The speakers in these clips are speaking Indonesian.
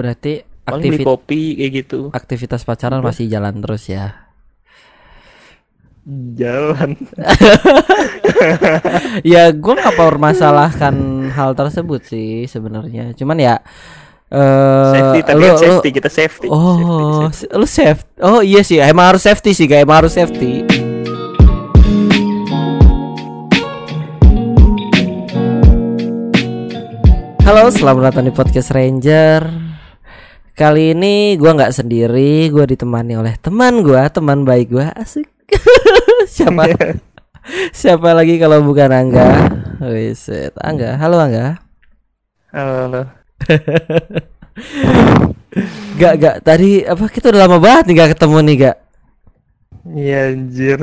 Berarti paling beli kopi kayak gitu aktivitas pacaran masih jalan terus ya. jalan ya gue nggak permasalahkan hal tersebut sih sebenarnya. Cuman ya eh safety tapi lu- kan lu- safety kita safety Oh, safety, s- lu safe. Oh iya sih, emang harus safety sih, guys. Emang harus safety. Halo, selamat datang di podcast Ranger. Kali ini gua nggak sendiri, gua ditemani oleh teman gua, teman baik gua. Asik. Siapa? Siapa lagi kalau bukan Angga? Wiset, Angga. Halo Angga. Halo. Gak, gak. Tadi apa kita udah lama banget nih gak ketemu nih gak. Iya anjir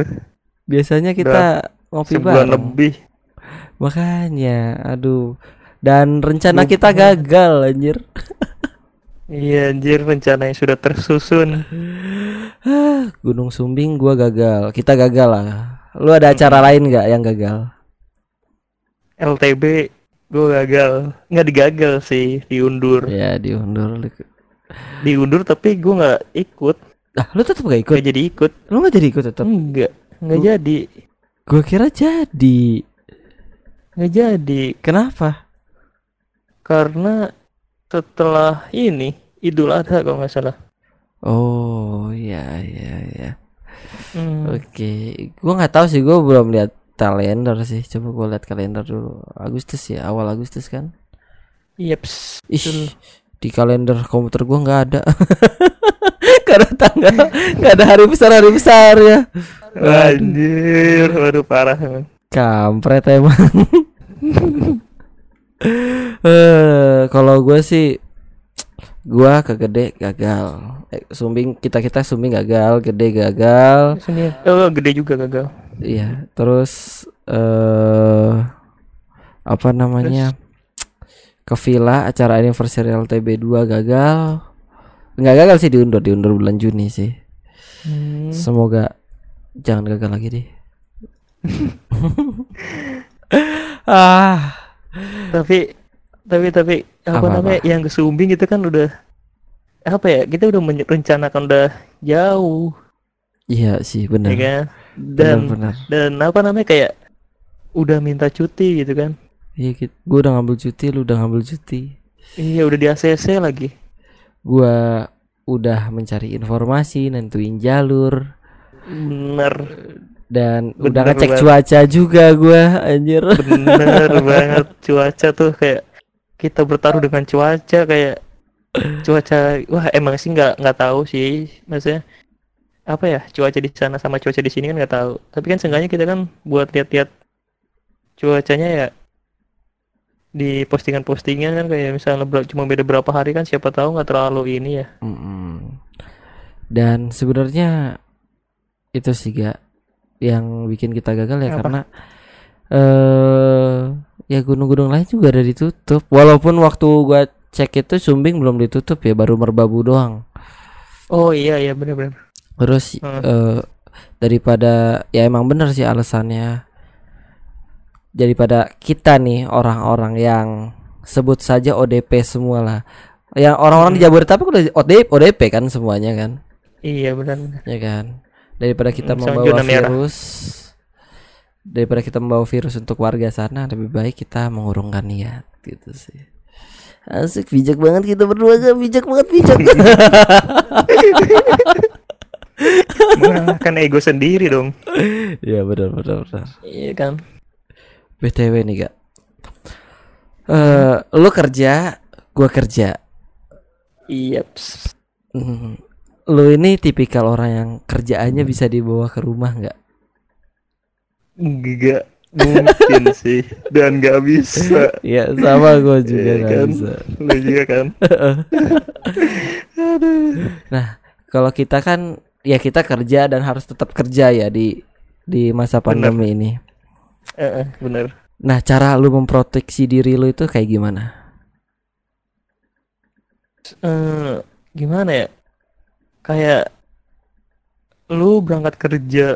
Biasanya kita ngopi Sebulan bareng. lebih Makanya, aduh. Dan rencana Lupa. kita gagal anjir. Iya anjir rencana yang sudah tersusun Ah, Gunung Sumbing gua gagal. Kita gagal lah. Lu ada acara lain nggak yang gagal? LTB gue gagal Nggak digagal sih Diundur Ya diundur. Diundur tapi gue nggak ikut Ah, lu tetap gak ikut? Nggak jadi ikut Lu gak jadi ikut tetap? Enggak Nggak jadi Gua kira jadi. Nggak jadi Kenapa? Karena Setelah ini Idul Adha kalau nggak salah Oh, iya iya iya. Hmm. Oke, gua nggak tahu sih, gua belum lihat kalender sih. Coba gua lihat kalender dulu. Agustus ya, awal Agustus kan? Yeps Ih, di kalender komputer gua nggak ada. Karena tanggal nggak ada hari besar hari besar ya. Anjir Waduh parah emang. Kampret emang. Eh, kalau gua sih gua ke gede gagal. Eh, sumbing kita kita sumbing gagal, gede gagal. Sini Oh gede juga gagal Iya, terus eh apa namanya? Ke villa acara anniversary LTB 2 gagal. Enggak gagal sih diundur, diundur bulan Juni sih. Hmm. Semoga jangan gagal lagi deh. ah, tapi tapi tapi apa, Apa-apa? namanya yang ke Sumbing itu kan udah apa ya kita udah merencanakan udah jauh iya sih ya benar. kan dan benar. dan apa namanya kayak udah minta cuti gitu kan Iya, gitu. Gua udah ngambil cuti, lu udah ngambil cuti. iya udah di ACC lagi Gua udah mencari informasi, nentuin jalur bener dan Bener udah ngecek banget. cuaca juga gua anjir. bener banget cuaca tuh kayak kita bertaruh dengan cuaca kayak cuaca wah emang sih nggak nggak tahu sih maksudnya apa ya cuaca di sana sama cuaca di sini kan nggak tahu tapi kan seenggaknya kita kan buat lihat-lihat cuacanya ya di postingan-postingan kan kayak misalnya ber- cuma beda berapa hari kan siapa tahu nggak terlalu ini ya Mm-mm. Dan sebenarnya itu sih gak yang bikin kita gagal ya Apa? karena eh ya gunung-gunung lain juga ada ditutup. Walaupun waktu gua cek itu Sumbing belum ditutup ya, baru Merbabu doang. oh iya iya benar-benar Terus Hmm. eh daripada ya emang bener sih alasannya daripada kita nih orang-orang yang sebut saja ODP semua lah. Yang orang-orang di Jabodetabek udah ODP, ODP kan semuanya kan, iya benar ya kan. Daripada kita Hmm, membawa virus daripada kita membawa virus untuk warga sana lebih baik kita mengurungkan niat gitu sih. Asik bijak banget kita berdua gak bijak banget bijak. kan ego sendiri dong Iya benar benar benar. iya kan BTW nih gak eh Lu kerja Gua kerja iya Hmm, Lu ini tipikal orang yang kerjaannya bisa dibawa ke rumah nggak? Enggak mungkin sih. Dan nggak bisa. Ya sama gue juga Iya nggak kan? bisa. Lu juga kan? Nah kalau kita kan Ya kita kerja dan harus tetap kerja ya Di di masa Bener. pandemi ini. Eh, eh, bener Nah cara lu memproteksi diri lu itu kayak gimana? Eh, gimana ya? Kayak lu berangkat kerja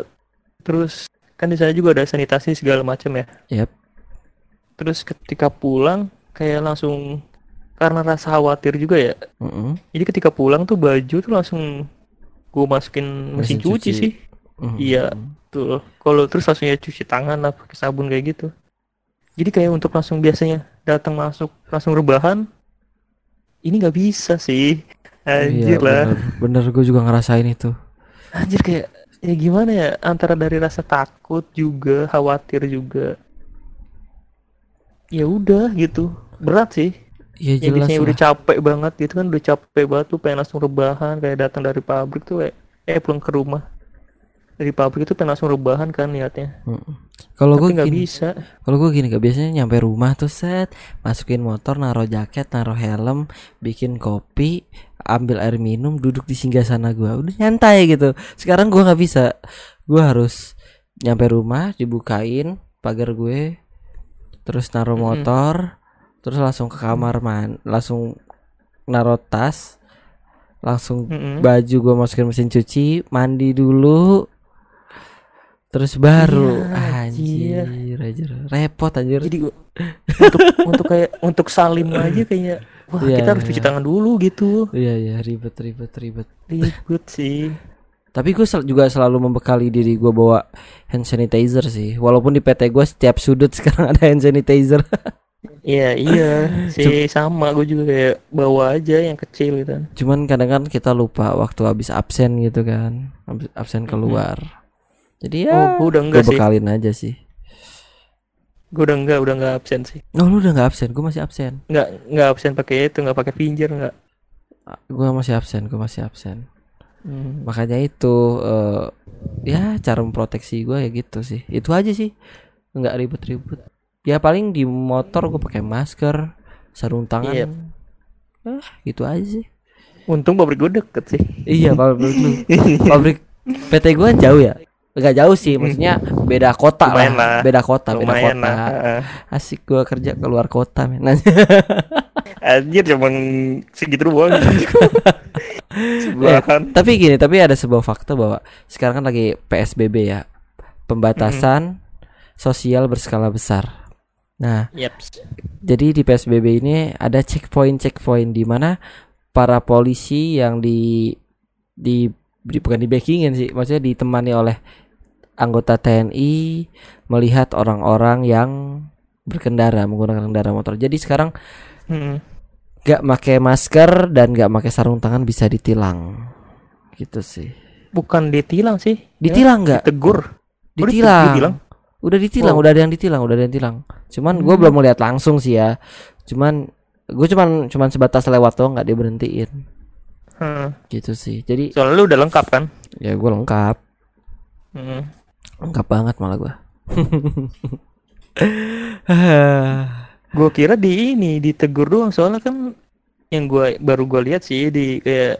terus kan di sana juga ada sanitasi segala macam ya Yap. terus ketika pulang kayak langsung karena rasa khawatir juga ya. Mm-mm. Jadi ketika pulang tuh baju tuh langsung gue masukin mesin, Mesin cuci, cuci. sih. Mm. Iya. Tuh, kalau terus langsung ya cuci tangan lah pakai sabun kayak gitu. Jadi kayak untuk langsung biasanya datang masuk langsung rebahan, ini nggak bisa sih. Anjir Iya, lah. bener, bener gue juga ngerasain itu. Anjir kayak ya gimana ya antara dari rasa takut juga, khawatir juga. Ya udah gitu. Berat sih. Ya jelas lah. udah capek banget gitu kan udah capek banget tuh pengen langsung rebahan kayak datang dari pabrik tuh kayak eh pulang ke rumah. Dari pabrik itu pengen langsung rebahan kan niatnya. Kalau gue nggak gini, bisa. kalau gue gini gak biasanya nyampe rumah tuh set, masukin motor, naruh jaket, naruh helm, bikin kopi, ambil air minum, duduk di singgah sana gue, udah nyantai gitu. Sekarang gue nggak bisa, gue harus nyampe rumah, dibukain pagar gue, terus naruh motor, terus langsung ke kamar man, langsung naruh tas, langsung Mm-mm. baju gue masukin mesin cuci mandi dulu terus baru. Iya, anjir anjir. Repot anjir. Jadi gua- untuk untuk kayak untuk salim aja kayaknya wah Iya, kita harus cuci iya. tangan dulu gitu. iya iya ribet ribet ribet. Ribet sih. tapi gue juga selalu membekali diri gue bawa hand sanitizer sih. Walaupun di PT gue setiap sudut sekarang ada hand sanitizer. Iya iya. Sih sama gue juga kayak bawa aja yang kecil gitu. Cuman kadang kan kita lupa waktu habis absen gitu kan. Absen keluar. Jadi ya Oh gue udah gue enggak sih. bekalin aja sih Gue udah enggak udah enggak absen sih. oh lu udah nggak absen gue masih absen Enggak enggak absen pakai itu enggak pakai pinjer enggak. gue masih absen gue masih absen Hmm. makanya itu eh, ya cara memproteksi gue ya gitu sih itu aja sih nggak ribet-ribet ya paling di motor gue pakai masker sarung tangan Iya. ah gitu aja sih Untung pabrik gue deket sih. iya pabrik lu pabrik PT gue jauh ya nggak jauh sih maksudnya beda kota Lumayan lah. lah. beda kota beda Lumayan kota lah. Asik gue kerja keluar kota men Anjir cuman segitu doang. Sebelahan. tapi gini tapi ada sebuah fakta bahwa sekarang kan lagi PSBB ya pembatasan sosial berskala besar nah Yaps. Jadi di PSBB ini ada checkpoint-checkpoint di mana para polisi yang di di, di bukan di backingin sih, maksudnya ditemani oleh anggota TNI melihat orang-orang yang berkendara menggunakan kendaraan motor. Jadi sekarang Hmm. gak pakai masker dan gak pakai sarung tangan bisa ditilang. Gitu sih. Bukan ditilang sih. Ditilang nggak? Tegur. Oh, Ditilang. ditilang? Udah ditilang, Wow. udah ada yang ditilang, udah ada yang tilang. Cuman gue Hmm. belum melihat langsung sih ya. Cuman gue cuman cuman sebatas lewat doang nggak dia berhentiin Hmm. gitu sih. Jadi Soalnya lu udah lengkap kan? ya gue lengkap, Hmm. Lengkap banget malah gue. Gue kira di ini ditegur doang soalnya kan yang gua baru gua lihat sih di kayak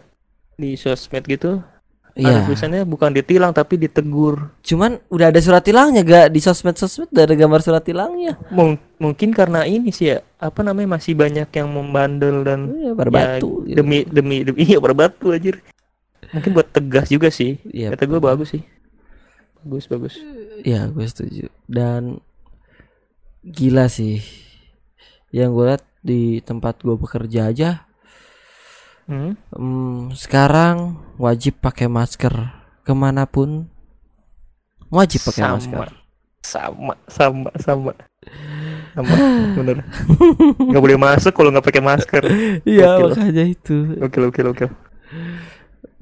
di sosmed gitu Iya. ada tulisannya bukan ditilang tapi ditegur. Cuman udah ada surat tilangnya gak di sosmed sosmed udah ada gambar surat tilangnya. Mung- mungkin karena ini sih ya apa namanya masih banyak yang membandel dan Iya, pada ya, batu. gitu. demi demi demi iya berbatu aja. Mungkin buat tegas juga sih. Iya. Kata gue bagus sih. Bagus bagus. Iya, gue setuju. Dan gila sih. Yang gue lihat di tempat gue bekerja aja Hmm. Hmm, sekarang wajib pakai masker ke mana pun wajib pakai sama, masker. Sama sama sama. Sama bener. Gak boleh masuk kalau nggak pakai masker. Iya makanya itu Oke oke oke.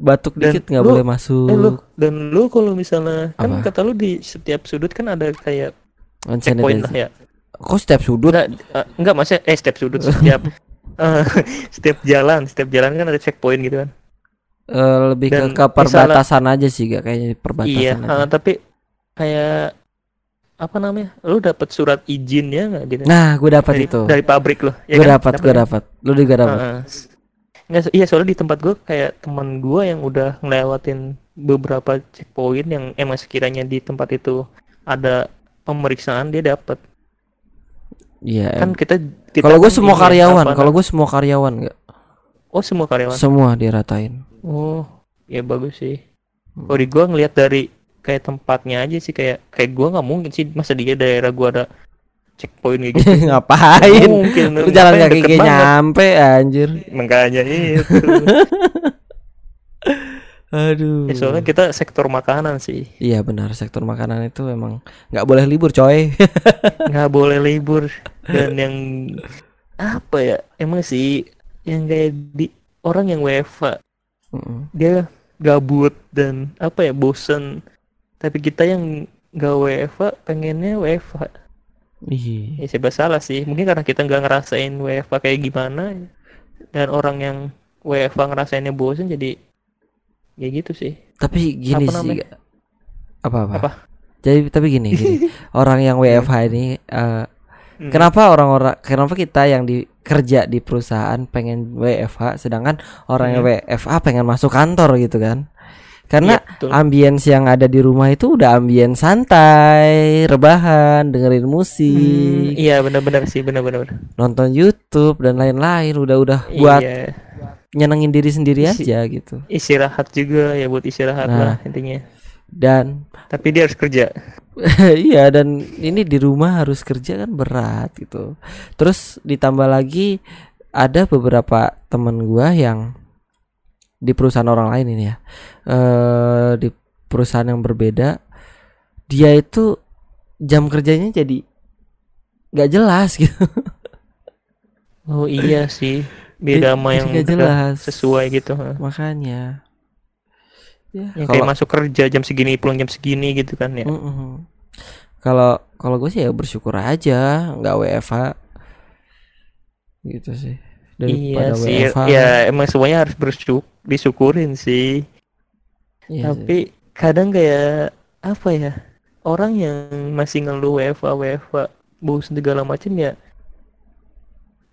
Batuk Dan dikit nggak boleh masuk. Eh, lu dan lu kalau misalnya kan Apa? kata lu di setiap sudut kan ada kayak checkpoint lah ya. Kok setiap sudut? Enggak, eh, enggak maksudnya eh setiap sudut setiap eh, setiap jalan, setiap jalan kan ada checkpoint gitu kan. Eh, lebih ke, Dan ke perbatasan aja sih gak kayaknya perbatasan iya, aja. eh, tapi kayak apa namanya? Lu dapat surat izinnya nggak gitu? Nah, gue dapat itu. dari pabrik lo. gue dapat, gue dapat. Lu juga dapat. Heeh. Nggak, iya soalnya di tempat gue kayak teman gue yang udah ngelewatin beberapa checkpoint yang emang sekiranya di tempat itu ada pemeriksaan dia dapat Iya. kan kita, kita Kalau gue kan semua ya, karyawan, kalau gue semua karyawan nggak, oh semua karyawan? Semua diratain. oh ya bagus sih. Kalau di gua ngelihat dari kayak tempatnya aja sih kayak kayak gua nggak mungkin sih masa dia daerah gua ada checkpoint kayak gitu Ngapain? mungkin Lu jalan kaki kayak nyampe anjir. makanya itu Aduh. Ya, soalnya kita sektor makanan sih Iya benar sektor makanan itu emang nggak boleh libur coy. nggak boleh libur dan yang apa ya emang sih yang kayak di orang yang WFA Mm-mm. dia gabut dan apa ya bosen tapi kita yang nggak WFA pengennya WFA Iya. ya serba salah sih mungkin karena kita nggak ngerasain WFA kayak gimana dan orang yang WFA ngerasainnya bosen jadi ya gitu sih Tapi gini Apa sih. namanya? Apa apa? Apa? Jadi tapi gini gini. orang yang WFH ini eh, Hmm. kenapa orang-orang kenapa kita yang di kerja di perusahaan pengen WFH sedangkan orang yang WFH pengen masuk kantor gitu kan? Karena Iya, betul. ambience yang ada di rumah itu udah ambience santai, rebahan, dengerin Hmm, musik, iya benar-benar sih benar-benar nonton YouTube dan lain-lain udah udah buat iya nyenengin diri sendiri Isi- aja gitu. istirahat juga ya buat istirahat Nah. lah intinya Dan tapi dia harus kerja iya dan ini di rumah harus kerja kan berat gitu. Terus ditambah lagi ada beberapa temen gua yang di perusahaan orang lain ini ya. eh di perusahaan yang berbeda dia itu jam kerjanya jadi nggak jelas gitu. oh iya sih beda sama yang jelas. sesuai gitu. Makanya ya yang kalau kayak masuk kerja jam segini pulang jam segini gitu kan ya. Kalau kalau gue sih ya bersyukur aja nggak WFH gitu sih iya daripada sih WFH. ya emang semuanya harus bersyuk disyukurin sih Iya sih. tapi kadang kayak apa ya orang yang masih ngeluh WFA WFA bosan segala macam ya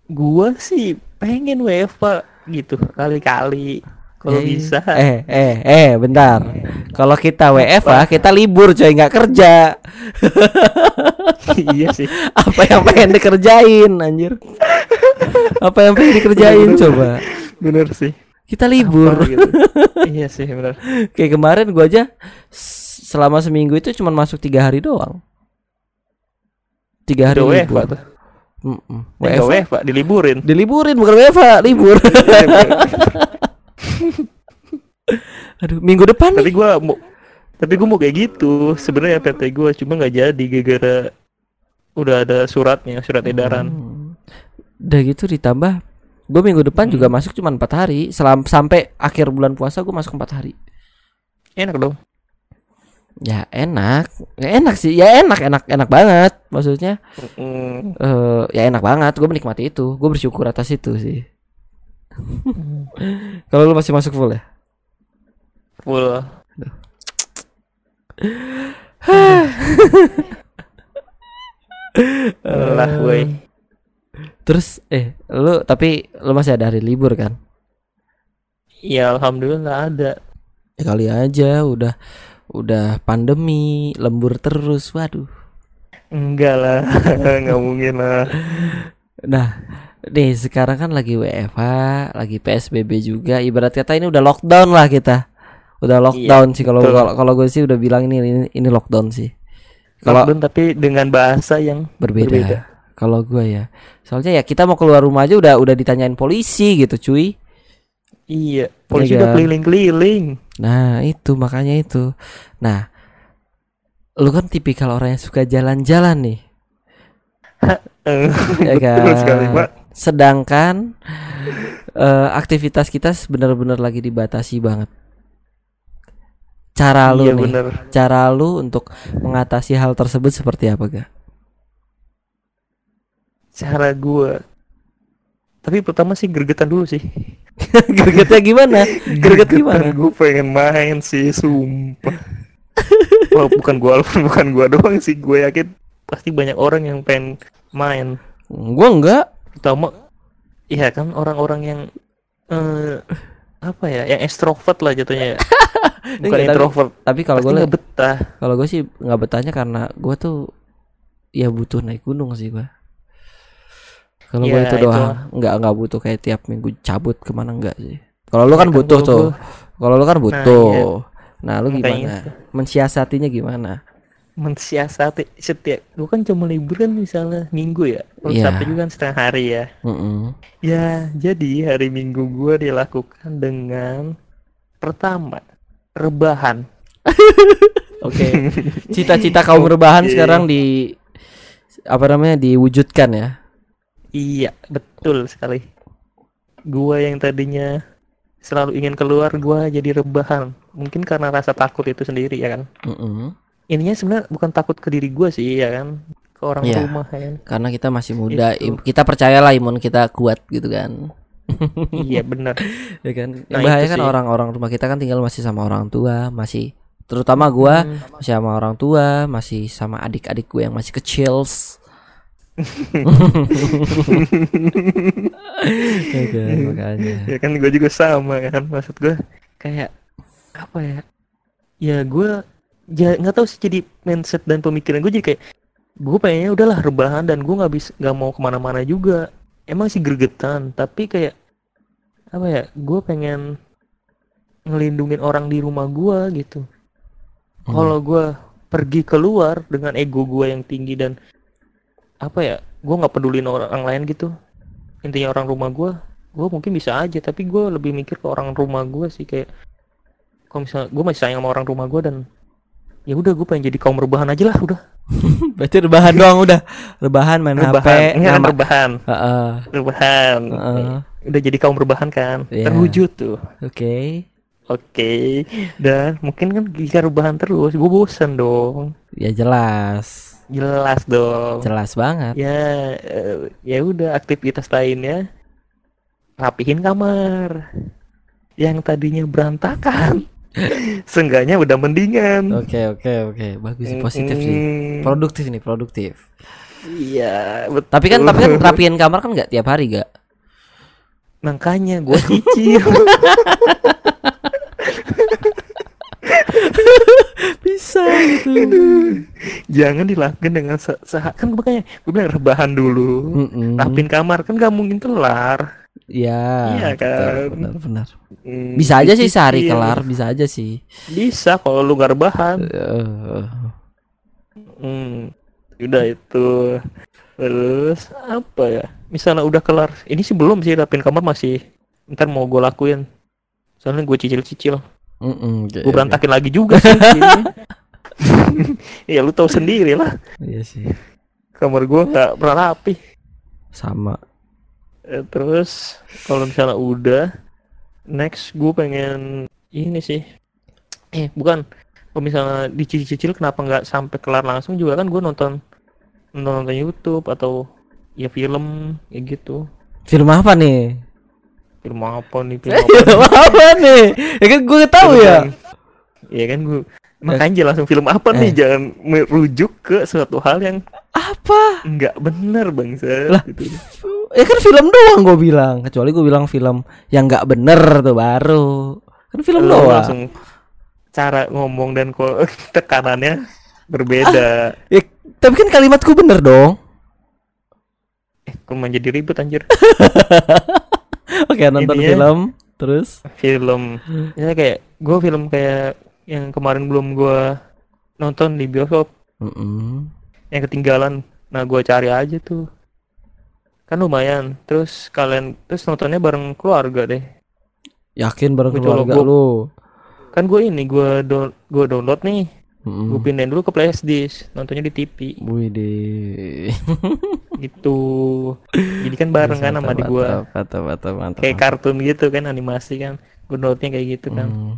gua sih pengen WFA gitu kali-kali kalau Eh, bisa Eh eh eh bentar. Kalau kita WFH kita libur coy nggak kerja. iya sih Apa yang pengen dikerjain anjir? Apa yang pengen dikerjain coba? bener sih Kita libur. Apa gitu. iya sih bener Kayak kemarin gua aja selama seminggu itu cuma masuk tiga hari doang. Tiga hari udah libur. WFA tuh. Eh, nggak WFH. WFA diliburin Diliburin bukan WFH, libur. Aduh, minggu depan tapi gua mau tapi gua mau kayak gitu sebenarnya PT gua cuma nggak jadi gara-gara udah ada suratnya surat edaran Hmm. Udah gitu ditambah gue minggu depan juga masuk cuma empat hari. Selam sampai akhir bulan puasa gue masuk empat hari. Enak dong. Ya enak. Ya enak sih. Ya enak enak enak banget maksudnya. Mm, eh ya enak banget. Gue menikmati itu. Gue bersyukur atas itu sih. Kalau lu masih masuk full ya? Full. Lah woi terus eh lu tapi lu masih ada hari libur kan ya alhamdulillah ada ya kali aja udah udah pandemi lembur terus waduh enggak lah nggak mungkin lah Nah, nih sekarang kan lagi WFH, lagi PSBB juga. Ibarat kata ini udah lockdown lah kita. Udah lockdown sih kalau kalau gue sih udah bilang ini ini, ini lockdown sih. Kalau tapi dengan bahasa yang berbeda. berbeda. Kalau gue ya. Soalnya ya kita mau keluar rumah aja udah udah ditanyain polisi gitu, cuy. iya polisi Iya udah kan? keliling-keliling Nah, itu makanya itu. Nah, lu kan tipikal orang yang suka jalan-jalan nih. Eh, ya kan? sekali Sedangkan eh, aktivitas kita benar-benar lagi dibatasi banget. Cara lu iya nih, bener cara lu untuk mengatasi hal tersebut seperti apa ga? Cara gua tapi pertama sih gergetan dulu sih Gregetnya gimana? Greget gimana? gue pengen main sih sumpah Wah, bukan gua bukan gua doang sih gue yakin pasti banyak orang yang pengen main Gua enggak. terutama iya kan orang-orang yang eh apa ya yang extrovert lah jatuhnya ya. bukan Enggak, tapi- introvert Tapi kalau pasti gue nggak betah kalau gue sih nggak betahnya karena gue tuh ya butuh naik gunung sih gua. Kalau gue Ya, itu itu doang, nggak nggak butuh kayak tiap minggu cabut ke mana enggak sih. Kalau lu kan Ya kan, butuh tuh. Kalau lu kan butuh. Nah, lu Makanya gimana? Mensiasatinya gimana? mensiasati setiap gue kan cuma libur kan misalnya minggu ya kalau Iya. Sabtu juga kan setengah hari ya Mm-mm. ya jadi hari minggu gue dilakukan dengan pertama rebahan Oke. Cita-cita kaum rebahan Oke. sekarang di apa namanya diwujudkan ya. Iya betul sekali gue yang tadinya selalu ingin keluar gue jadi rebahan mungkin karena rasa takut itu sendiri ya kan Mm-mm. ininya sebenarnya bukan takut ke diri gue sih ya kan ke orang Iya. rumah ya kan Karena kita masih muda, Itu. kita percayalah imun kita kuat gitu kan. iya benar ya kan. Yang Nah, bahaya kan orang-orang rumah kita kan tinggal masih sama orang tua, masih terutama gua Hmm. masih sama orang tua, masih sama adik-adik gue yang masih kecil. Kan, makanya. ya kan gue juga sama kan maksud gue kayak apa ya ya gue ya nggak tahu sih jadi mindset dan pemikiran gue jadi kayak gue pengennya udahlah rebahan dan gue nggak bisa nggak mau ke mana-mana juga emang sih gregetan tapi kayak apa ya gue pengen ngelindungin orang di rumah gue gitu Hmm. kalau gue pergi keluar dengan ego gue yang tinggi dan apa ya gue nggak pedulin orang lain gitu intinya orang rumah gue gue mungkin bisa aja tapi gue lebih mikir ke orang rumah gue sih kayak kalau misalnya gue masih sayang sama orang rumah gue dan ya udah gue pengen jadi kaum rebahan aja lah udah Berarti rebahan doang udah. Rebahan main HP, rebahan enggak kan nama- rebahan Heeh, rebahan heeh. udah jadi kaum rebahan kan Iya. terwujud tuh Oke. oke dan mungkin kan jika rebahan terus gue bosan dong Ya jelas. Jelas dong Jelas banget. ya eh, ya udah aktivitas lainnya rapihin kamar yang tadinya berantakan seenggaknya udah mendingan Oke, oke, oke. Bagus sih, positif sih. Mm, Produktif nih, produktif. iya betul Tapi kan tapi kan rapiin kamar kan nggak tiap hari gak? makanya gue cicil Bisa gitu. jangan dilakukan dengan se seha- kan makanya gue bilang rebahan dulu Mm-mm. rapiin kamar kan gak mungkin kelar Iya. Iya betul, kan? Benar, benar. Hmm, Bisa aja sih sehari kelar, bisa aja sih. bisa kalau lu gak rebahan Hmm, udah itu. Terus apa ya? Misalnya udah kelar. Ini sih belum sih rapin kamar masih. Ntar mau gue lakuin. Soalnya gue cicil-cicil. Mm-mm, oke, Gue oke. berantakin lagi juga sih. jadinya. ya lu tahu sendiri lah. Iya sih. Kamar gue nggak pernah rapi. Sama. Eh, Terus kalau misalnya udah, next gue pengen ini sih. Eh bukan. Kalau misalnya dicicil-cicil kenapa nggak sampai kelar langsung juga kan gue nonton nonton YouTube atau ya film ya gitu. Film apa nih? Film apa nih? Film apa? Film apa nih? Ya kan gue tahu Film ya. yang- Ya kan gue makanya langsung film apa nih Eh. jangan merujuk ke suatu hal yang Apa? nggak benar bangsa Lah. gitu. Ya kan film doang gue bilang. Kecuali gue bilang film yang nggak bener tuh baru. Kan film Lu doang. langsung cara ngomong dan kok tekanannya berbeda. Ya, tapi kan kalimatku bener dong. Eh, kok menjadi ribut anjir. Oke nonton Intinya- film terus. Film. Ya kayak gue film kayak yang kemarin belum gue nonton di bioskop Mm-mm. yang ketinggalan. Nah gue cari aja tuh. Kan lumayan. Terus kalian terus nontonnya bareng keluarga deh. Yakin bareng Gua keluarga gua- lu. Kan gue ini gue down gue download nih. Mm-mm. Gue pindahin dulu ke flashdisk. Nontonnya di TV Widih. gitu. Jadi kan bareng kan sama di gue. Mantap, mantap, mantap. Kayak kartun gitu kan animasi kan. Gue downloadnya kayak gitu kan. Hmm.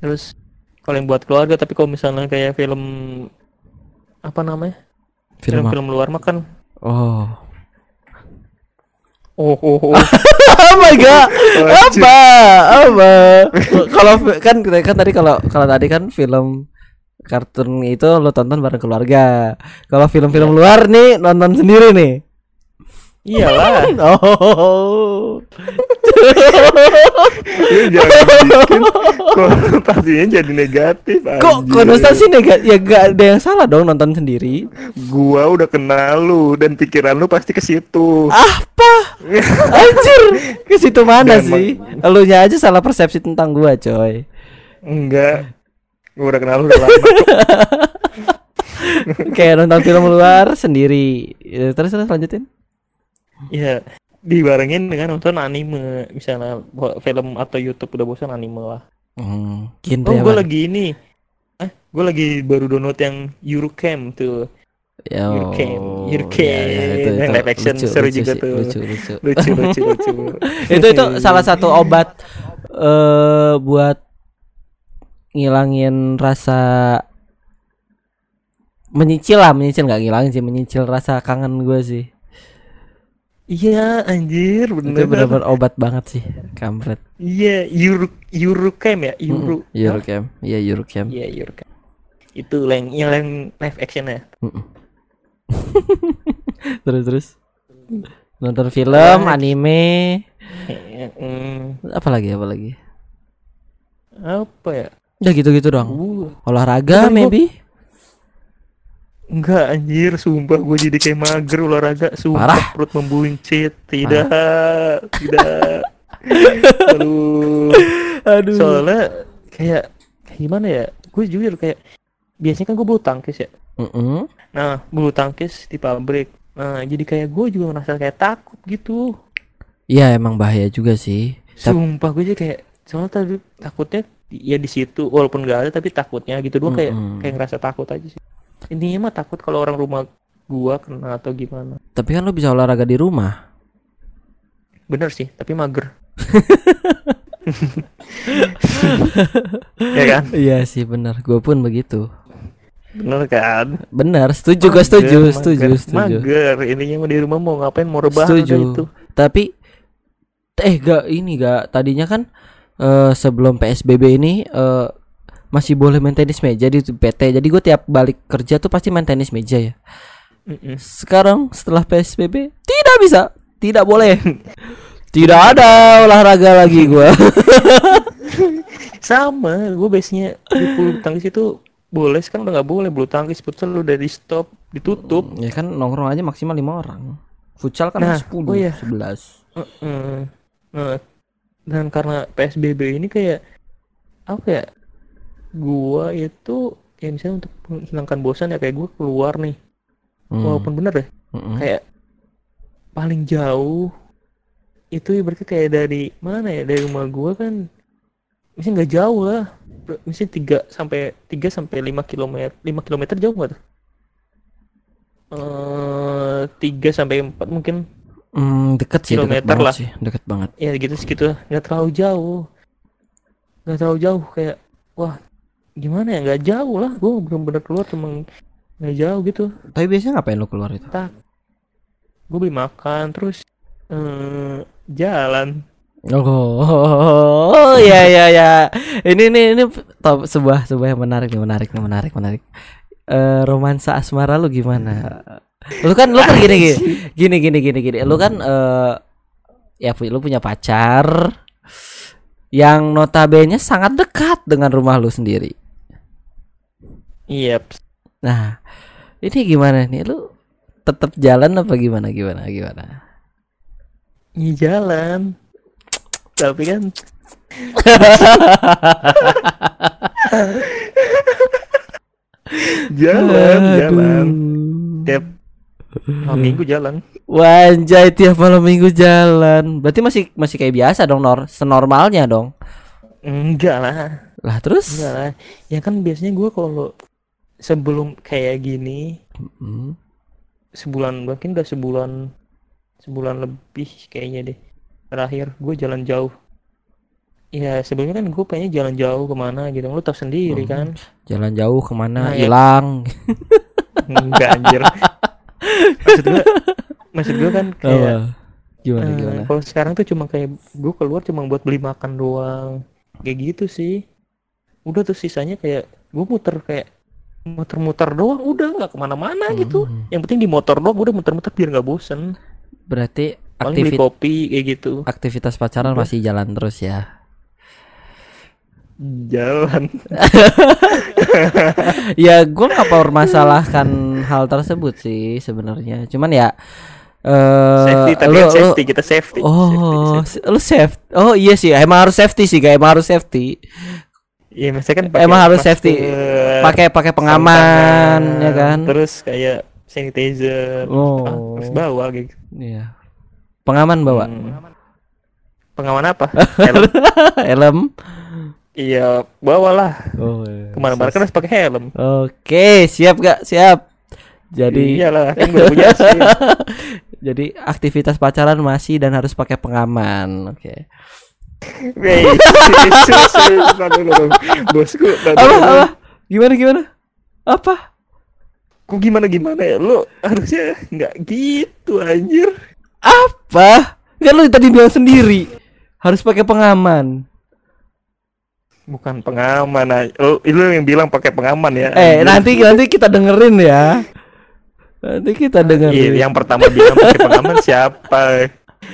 Terus kalau yang buat keluarga tapi kalau misalnya kayak film apa namanya? Film apa? Film-film luar mah kan Oh. Oh oh oh. oh my god. Apa? Apa? kalau kan kan tadi kalau kalau tadi kan film kartun itu lo tonton bareng keluarga. Kalau film-film luar nih nonton sendiri nih. Iyalah. Oh. Lu jangan bikin konotasinya jadi negatif Kok anjir. konotasi negatif? Ya gak ada yang salah dong nonton sendiri. Gua udah kenal lu dan pikiran lu pasti ke situ. Apa? Anjir, ke situ mana Dan sih? Elunya aja salah persepsi tentang gua, coy. Enggak. Gua udah kenal lu udah lama. kayak nonton film luar sendiri. Terus terus lanjutin. Ya dibarengin dengan nonton anime misalnya bo- film atau YouTube udah bosan anime lah Hmm, oh genre gue lagi ini eh gue lagi baru download yang Eurocamp tuh Ya, Eurocamp, oh, Eurocamp. ya, ya, itu, Yang itu live action lucu, seru lucu juga sih, tuh. Lucu, lucu. lucu lucu lucu itu itu salah satu obat eh buat ngilangin rasa menyicil lah menyicil nggak ngilangin sih menyicil rasa kangen gue sih iya anjir itu bener benar-benar obat banget sih kampret. Iya Euro Eurocamp ya? Euro Mm-mm, Eurocamp iya Eurocamp iya Eurocamp itu yang yang live action ya? Mm-mm. terus terus. Nonton film anime. Hmm, apa lagi apa lagi? Apa ya? Udah gitu gitu dong. Uh, olahraga Tapi gua- maybe enggak anjir sumpah gue jadi kayak mager olahraga. Sumpah Parah. perut membuncit. Tidak tidak. Aduh. Aduh. Soalnya kayak kayak gimana ya? Gue jujur kayak biasanya kan gue bulu tangkis ya? Mm-mm. nah bulu tangkis di pabrik. Nah jadi kayak gue juga merasa kayak takut gitu. Iya emang bahaya juga sih. Sumpah gue jadi kayak soalnya tadi takutnya ya di situ walaupun gak ada tapi takutnya gitu. Doang kayak Mm-mm. kayak ngerasa takut aja sih intinya mah takut kalau orang rumah gua kena atau gimana. Tapi kan lo bisa olahraga di rumah. Bener sih tapi mager. Ya kan? Iya sih benar Gue pun begitu. Bener kan? Benar setuju gue setuju Mager, Setuju mager. setuju. Mager intinya mah di rumah mau ngapain mau rebahan Setuju. itu? Tapi Eh gak ini gak. Tadinya kan eh Sebelum PSBB ini eh Masih boleh main tenis meja di PT Jadi gue tiap balik kerja tuh pasti main tenis meja ya Mm-mm. Sekarang setelah PSBB Tidak bisa Tidak boleh Tidak ada olahraga lagi gue sama gue biasanya di bulu tangkis itu boleh sekarang udah nggak boleh bulu tangkis futsal udah di stop ditutup Ya kan nongkrong aja maksimal lima orang Futsal kan Nah, 10 oh iya. 11 Heeh. Nah, dan karena PSBB ini kayak apa ya? Gua itu ya misalnya untuk menghilangkan bosan ya kayak gua keluar nih. Hmm. Walaupun bener deh, Mm-mm. kayak paling jauh itu berarti kayak dari mana ya? Dari rumah gua kan mesti nggak jauh lah. Mesti 3 sampai 3 sampai 5 km. 5 km jauh nggak tuh? Eh 3 sampai 4 mungkin Hmm, deket sih, Kilometer lah. sih, deket banget. ya gitu segitu nggak terlalu jauh nggak terlalu jauh kayak wah gimana ya nggak jauh lah gue bener-bener keluar cuma nggak jauh gitu Tapi biasanya ngapain lo keluar itu? tak gue beli makan terus eh jalan Oh, ya ya ya. Ini ini ini top, sebuah sebuah yang menarik nih, menarik nih, menarik, menarik. Eh romansa asmara lu gimana? Lu kan lu kan gini gini gini gini gini gini. Lu kan eh ya lu punya pacar yang notabene sangat dekat dengan rumah lu sendiri. Iya Nah, ini gimana nih? Lu tetap jalan apa gimana gimana gimana? iya jalan tapi kan jalan jalan tiap malam minggu jalan Wanjay tiap malam minggu jalan. Berarti masih masih kayak biasa dong, Nor. Senormalnya dong. enggak lah Lah terus? enggak lah ya kan biasanya gue kalau sebelum kayak gini Hmm. sebulan mungkin udah sebulan sebulan lebih kayaknya deh terakhir gue jalan jauh ya sebelumnya kan gue pengen jalan jauh ke mana gitu lu tau sendiri Hmm. kan Jalan jauh ke mana? Nah, ya. Hilang. enggak anjir maksud gue maksud gue kan kayak Apa? Gimana eh, gimana? kalau sekarang tuh cuma kayak gue keluar cuma buat beli makan doang kayak gitu sih udah tuh sisanya kayak gue muter kayak muter-muter doang udah nggak ke mana-mana gitu Hmm. yang penting di motor doang udah muter-muter biar nggak bosen Berarti aktivitas kopi kayak gitu aktivitas pacaran Udah. masih jalan terus ya. jalan ya gue nggak mempermasalahkan hal tersebut sih sebenarnya. Cuman ya eh safety tapi lu- kan lu- safety kita safety Oh, Safety, safety. lu safe. Oh iya sih, emang harus safety sih, guys. Emang harus safety. Iya, maksudnya kan pakai Emang harus safety. pakai pakai pengaman tangan, ya kan? terus kayak sanitizer Oh. ah, terus bawa gitu. Iya. Pengaman bawa? Hmm. pengaman apa? Helm. Helm? Iya bawalah. Oh, iya. ke mana-mana kan harus pakai helm. Oke siap gak? Siap. Jadi iyalah kan gue punya sih. Jadi aktivitas pacaran masih dan harus pakai pengaman. Oke Wait, bosku apa gimana gimana? Apa? Kok gimana gimana ya? Lu harusnya nggak gitu anjir. Apa? Kan lu tadi bilang sendiri. Harus pakai pengaman. Bukan pengaman lu, lu yang bilang pakai pengaman ya eh anjir. nanti nanti kita dengerin ya. Nanti kita dengerin. Iya, yang pertama bilang pakai pengaman siapa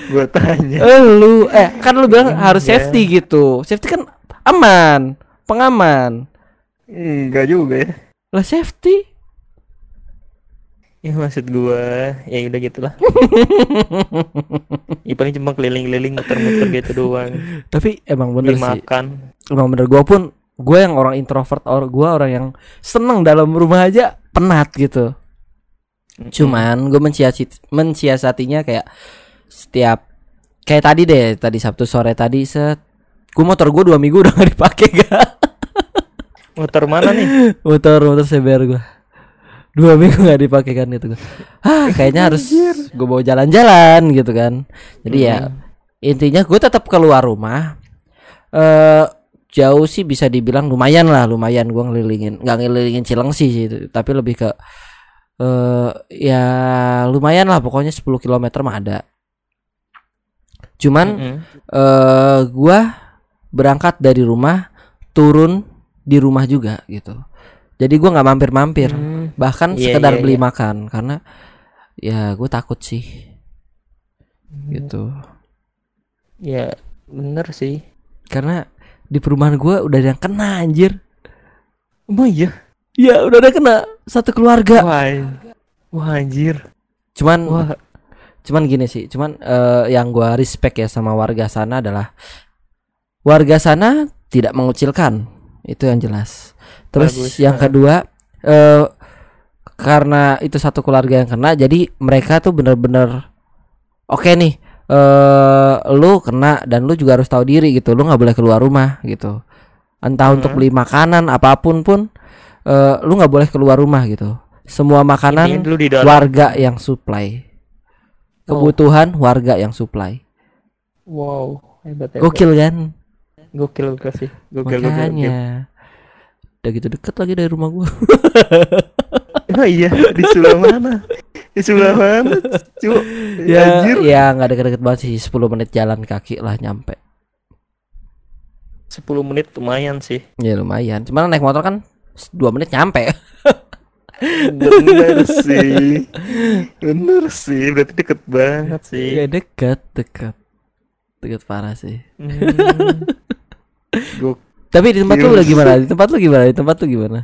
gue tanya Eh lu eh kan lu bilang harus Iya. safety gitu. Safety kan aman, pengaman. enggak juga ya Lah safety. ya maksud gua ya udah gitulah ya paling cuma keliling-keliling muter-muter gitu doang Tapi emang bener beli sih. makan Emang bener gua pun gue yang orang introvert or gua orang yang seneng dalam rumah aja penat gitu. Cuman gue mensiasati mensiasatinya kayak setiap kayak tadi deh tadi Sabtu sore tadi set. Gue motor gue dua minggu udah gak dipakai gak motor mana nih? Motor motor CBR gue dua minggu nggak dipakai kan itu gua. ah kayaknya harus gue bawa jalan-jalan gitu kan. Jadi ya intinya gue tetap keluar rumah. Eh jauh sih bisa dibilang lumayan lah lumayan gue ngelilingin nggak ngelilingin Cilengsi sih itu tapi lebih ke eh ya lumayan lah pokoknya 10 km mah ada cuman Mm-mm. eh gua berangkat dari rumah turun di rumah juga gitu. Jadi gua nggak mampir-mampir. Hmm. bahkan Iya, sekedar iya, beli iya. makan karena ya gue takut sih. Gitu. Ya bener sih. Karena di perumahan gua udah ada yang kena anjir. Oh iya? Ya udah ada kena satu keluarga. Wah wah anjir. Cuman wah cuman gini sih cuman eh, yang gua respect ya sama warga sana adalah warga sana tidak mengucilkan. Itu yang jelas. Terus Bagus. yang kedua eh karena itu satu keluarga yang kena jadi mereka tuh bener-bener oke nih eh lu kena dan lu juga harus tahu diri gitu lu nggak boleh keluar rumah gitu. Entah untuk Hmm. beli makanan apa pun pun eh lu nggak boleh keluar rumah gitu. Semua makanan warga yang supply Oh. kebutuhan warga yang supply. Wow hebat hebat. Gokil kan? Gokil gokil sih. Gokil gokil, gokil. makanya udah gitu deket lagi dari rumah gua. Oh iya di sebelah mana? Di sebelah mana? Cuk, ya anjir. ya nggak deket-deket banget sih. 10 menit jalan kaki lah nyampe. 10 menit lumayan sih. Ya lumayan. Cuman naik motor kan 2 menit nyampe bener sih. Bener sih. Berarti deket banget sih. Ya deket deket. Deket parah sih. Hmm. Tapi di tempat lu gimana? Di tempat lu gimana? Di tempat lu gimana?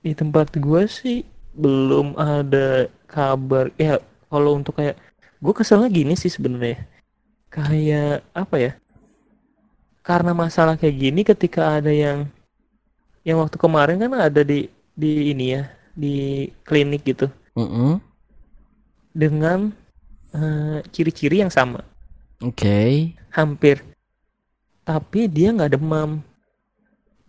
Di tempat gua sih belum ada kabar. Ya kalau untuk kayak gue keselnya gini sih sebenarnya. Kayak apa ya? Karena masalah kayak gini ketika ada yang yang waktu kemarin kan ada di di ini ya di klinik gitu. Mm-mm. dengan eh, ciri-ciri yang sama. Oke. Hampir. Tapi dia nggak demam.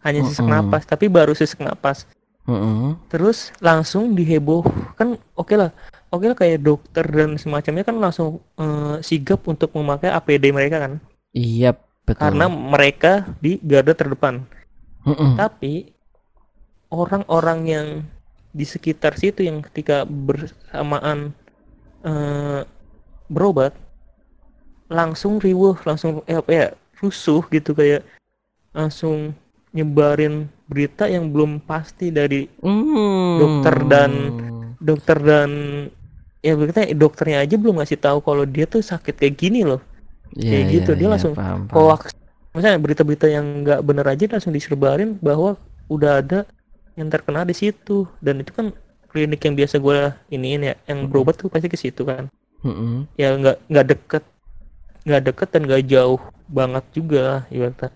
Hanya sesak Mm-mm. napas tapi baru sesak napas. Mm-mm. terus langsung diheboh. Kan oke lah. Oke lah kayak dokter dan semacamnya kan langsung eh, sigap untuk memakai APD mereka kan? Iya betul. Karena mereka di garda terdepan. Mm-mm. tapi orang-orang yang di sekitar situ yang ketika bersamaan eh, berobat langsung riuh langsung eh, apa ya rusuh gitu kayak langsung nyebarin berita yang belum pasti dari Hmm. dokter dan- dokter dan ya berita dokternya aja belum ngasih tahu kalau dia tuh sakit kayak gini loh Iya, kayak gitu, iya, dia iya, langsung paham, paham. hoax misalnya berita-berita yang nggak bener aja langsung diserbarin bahwa udah ada yang terkena di situ. Dan itu kan klinik yang biasa gue iniin ya yang berobat tuh pasti ke situ kan. Mm-mm. ya nggak nggak deket nggak deket dan nggak jauh banget juga ibaratnya.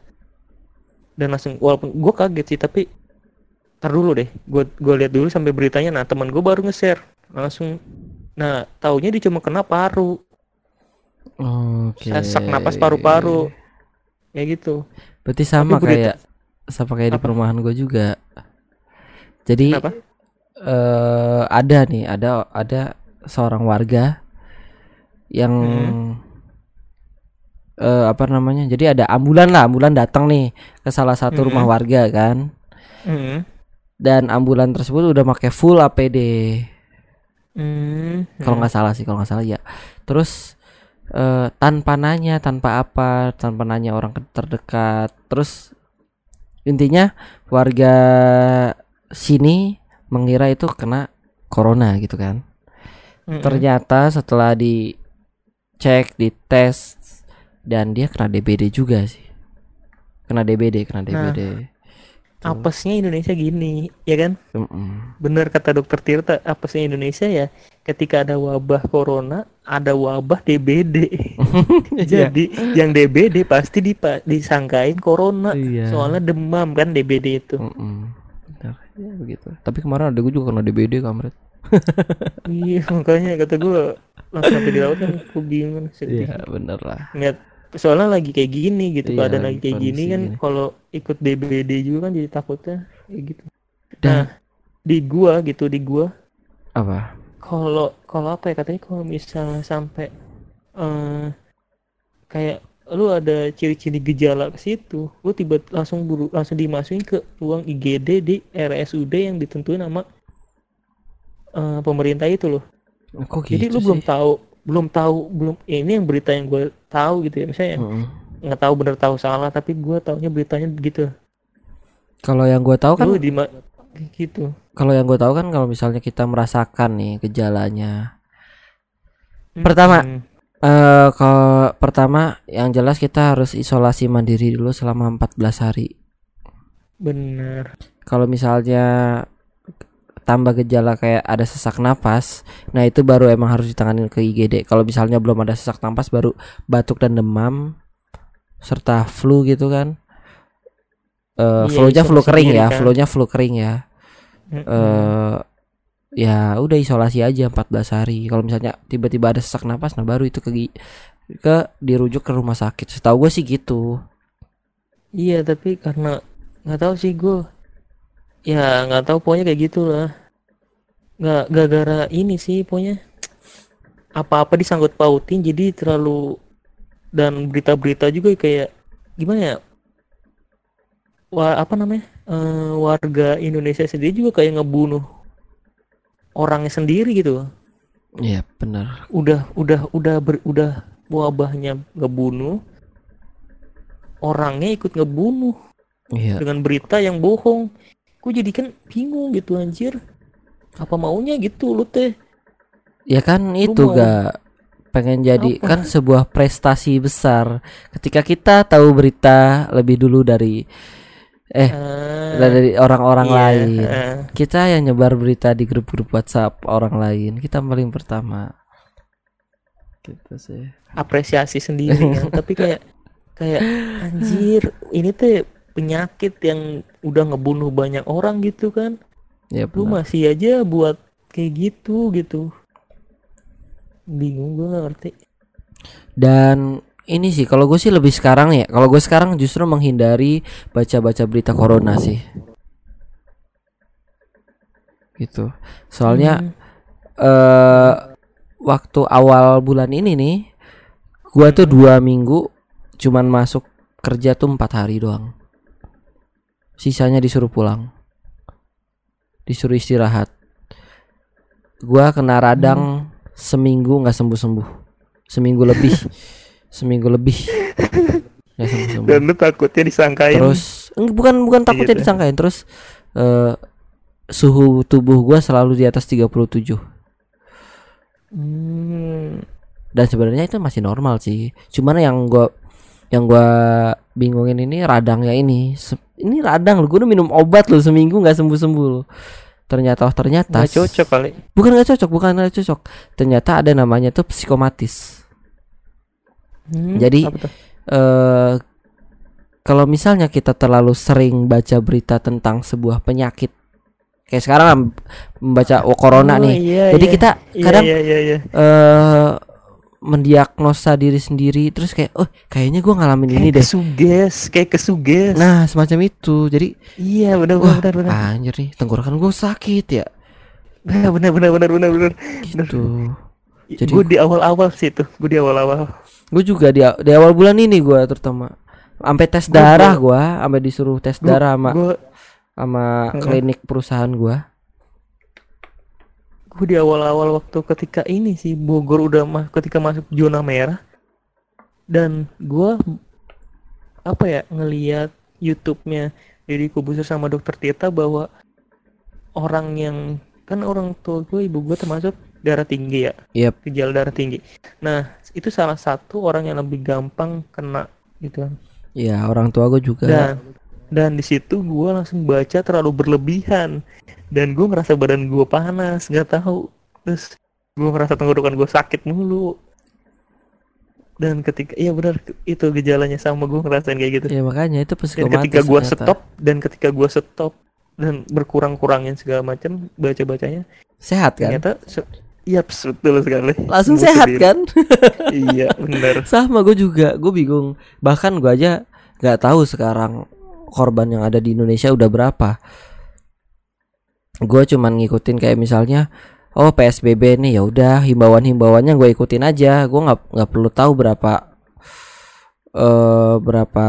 Dan langsung walaupun gue kaget sih tapi tar dulu deh gue gue lihat dulu sampai beritanya. Nah teman gue baru nge-share langsung. Nah taunya dia cuma kena paru. Oke. sesak napas paru-paru. Ya gitu. Berarti sama Tapi berita- kayak sama kayak di Apa? perumahan gue juga. Jadi kenapa eh ada nih, ada ada seorang warga yang Hmm. eh apa namanya? Jadi ada ambulan lah, ambulan datang nih ke salah satu Hmm. rumah warga kan. hmm. Dan ambulan tersebut udah pakai full APD. Hmm. Kalau nggak salah sih, kalau nggak salah ya. Terus eh tanpa nanya, tanpa apa, tanpa nanya orang terdekat. Terus intinya warga sini mengira itu kena corona gitu kan. Mm-mm. Ternyata setelah dicek, dites dan dia kena DBD juga sih. Kena DBD, kena DBD. apesnya Indonesia gini ya kan Mm-mm. bener kata dokter Tirta apesnya Indonesia ya ketika ada wabah corona ada wabah DBD jadi yang DBD pasti dipa- disangkain corona Iya. soalnya demam kan DBD itu Mm-mm. Ya begitu. Tapi kemarin ada gue juga kena DBD kamret. iya makanya kata gue langsung sampai dirawat kan gue bingung sedih Iya, bener lah. Ngeliat soalnya lagi kayak gini gitu Iya, keadaan lagi kayak gini kan kalau ikut DBD juga kan jadi takutnya kayak gitu Dan nah di gua gitu di gua apa? kalau kalau apa ya katanya kalau misalnya sampai eh kayak lu ada ciri-ciri gejala ke situ lu tiba langsung buru langsung dimasukin ke ruang IGD di RSUD yang ditentuin sama eh, pemerintah itu loh Kok jadi gitu lu belum sih? tahu belum tahu belum ya ini yang berita yang gue tahu gitu ya misalnya Mm-mm. nggak tahu bener tahu salah tapi gue taunya beritanya begitu Kalau yang gue tahu kan lu gitu kalau yang gue tahu kan kalau misalnya kita merasakan nih gejalanya Pertama. Hmm. Eh kalau pertama yang jelas kita harus isolasi mandiri dulu selama 14 hari. bener Kalau misalnya tambah gejala kayak ada sesak napas, nah itu baru emang harus ditangani ke IGD. Kalau misalnya belum ada sesak napas baru batuk dan demam serta flu gitu kan. Eh Iya, flu-nya flu kering ya, kan. flu-nya flu kering ya. Mm-mm. eh ya udah isolasi aja 14 hari. Kalau misalnya tiba-tiba ada sesak napas, nah baru itu ke ke dirujuk ke rumah sakit. Setahu gue sih gitu. Iya tapi karena nggak tahu sih gue ya nggak tahu pokoknya kayak gitulah nggak gara-gara ini sih pokoknya apa-apa disangkut pautin jadi terlalu dan berita-berita juga kayak gimana ya Wah, apa namanya Eh, warga Indonesia sendiri juga kayak ngebunuh orangnya sendiri gitu Iya benar. udah udah udah ber, udah wabahnya ngebunuh orangnya ikut ngebunuh Iya. dengan berita yang bohong. Gue jadi kan bingung gitu anjir. Apa maunya gitu lu teh? Ya kan itu mau- gak pengen jadi Apa? kan sebuah prestasi besar ketika kita tahu berita lebih dulu dari eh Ah, dari orang-orang iya, lain. ah. Kita yang nyebar berita di grup-grup WhatsApp orang lain, kita paling pertama. Gitu sih. apresiasi sendiri kan. Tapi kayak kayak anjir, ini teh penyakit yang udah ngebunuh banyak orang gitu kan. Ya Lu benar. masih aja buat kayak gitu gitu. Bingung gue gak ngerti. Dan ini sih kalau gue sih lebih sekarang ya. Kalau gue sekarang justru menghindari baca-baca berita corona sih. Gitu. Soalnya Hmm, eh waktu awal bulan ini nih, gua tuh dua minggu cuman masuk kerja tuh empat hari doang. Sisanya disuruh pulang, disuruh istirahat. Gua kena radang seminggu nggak sembuh sembuh, seminggu lebih, seminggu lebih. Sembuh sembuh. dan lu takutnya disangkain. Terus bukan bukan takutnya Gitu. disangkain. Terus eh suhu tubuh gua selalu di atas 37 Hmm, dan sebenarnya itu masih normal sih. Cuman yang gua yang gua bingungin ini radangnya ini. Se- ini radang lu gua udah minum obat lu seminggu nggak sembuh sembuh lu ternyata oh ternyata nggak cocok kali. bukan nggak cocok bukan nggak cocok. Ternyata ada namanya tuh psikomatis Hmm, Jadi- eh kalau misalnya kita terlalu sering baca berita tentang sebuah penyakit kayak sekarang membaca oh, corona Oh, nih iya, jadi iya. kita Iya, kadang iya, iya, iya. eh mendiagnosa diri sendiri terus kayak oh kayaknya gua ngalamin ini Kayak deh kesuges, kayak kesuges. nah semacam itu jadi iya, benar wah benar benar. anjir nih tenggorokan gue sakit ya Benar benar benar benar benar benar. gitu Jadi- gue di awal-awal sih itu, gue di awal-awal. Gue juga di, di awal bulan ini gua terutama. Sampai tes Gua- darah gua sampai disuruh tes Gua- darah sama Gue sama klinik perusahaan gua. Gue di awal-awal waktu ketika ini sih Bogor udah mah ketika masuk zona merah. Dan gue apa ya ngelihat YouTube-nya Deddy Kubusir sama Dokter Tirta bahwa orang yang kan orang tua gue ibu gue termasuk darah tinggi ya? Yep. gejala darah tinggi. Nah itu salah satu orang yang lebih gampang kena gitu kan. Ya orang tua gua juga. Dan dan di situ gue langsung baca terlalu berlebihan. Dan gue ngerasa badan gue panas nggak tahu. Terus gue ngerasa tenggorokan gue sakit mulu. Dan ketika iya benar itu gejalanya sama gue ngerasain kayak gitu. Ya makanya itu dan psikomatis ketika gue stop dan ketika gue stop dan berkurang-kurangin segala macam baca bacanya sehat kan? ternyata se- iya betul sekali. Langsung Sembuh sehat sendiri. kan? Iya benar. Sama gue juga gue bingung. Bahkan gua aja nggak tahu sekarang korban yang ada di Indonesia udah berapa. Gue cuman ngikutin kayak misalnya oh PSBB nih ya udah himbauan-himbauannya gue ikutin aja. Gue nggak nggak perlu tahu berapa eh berapa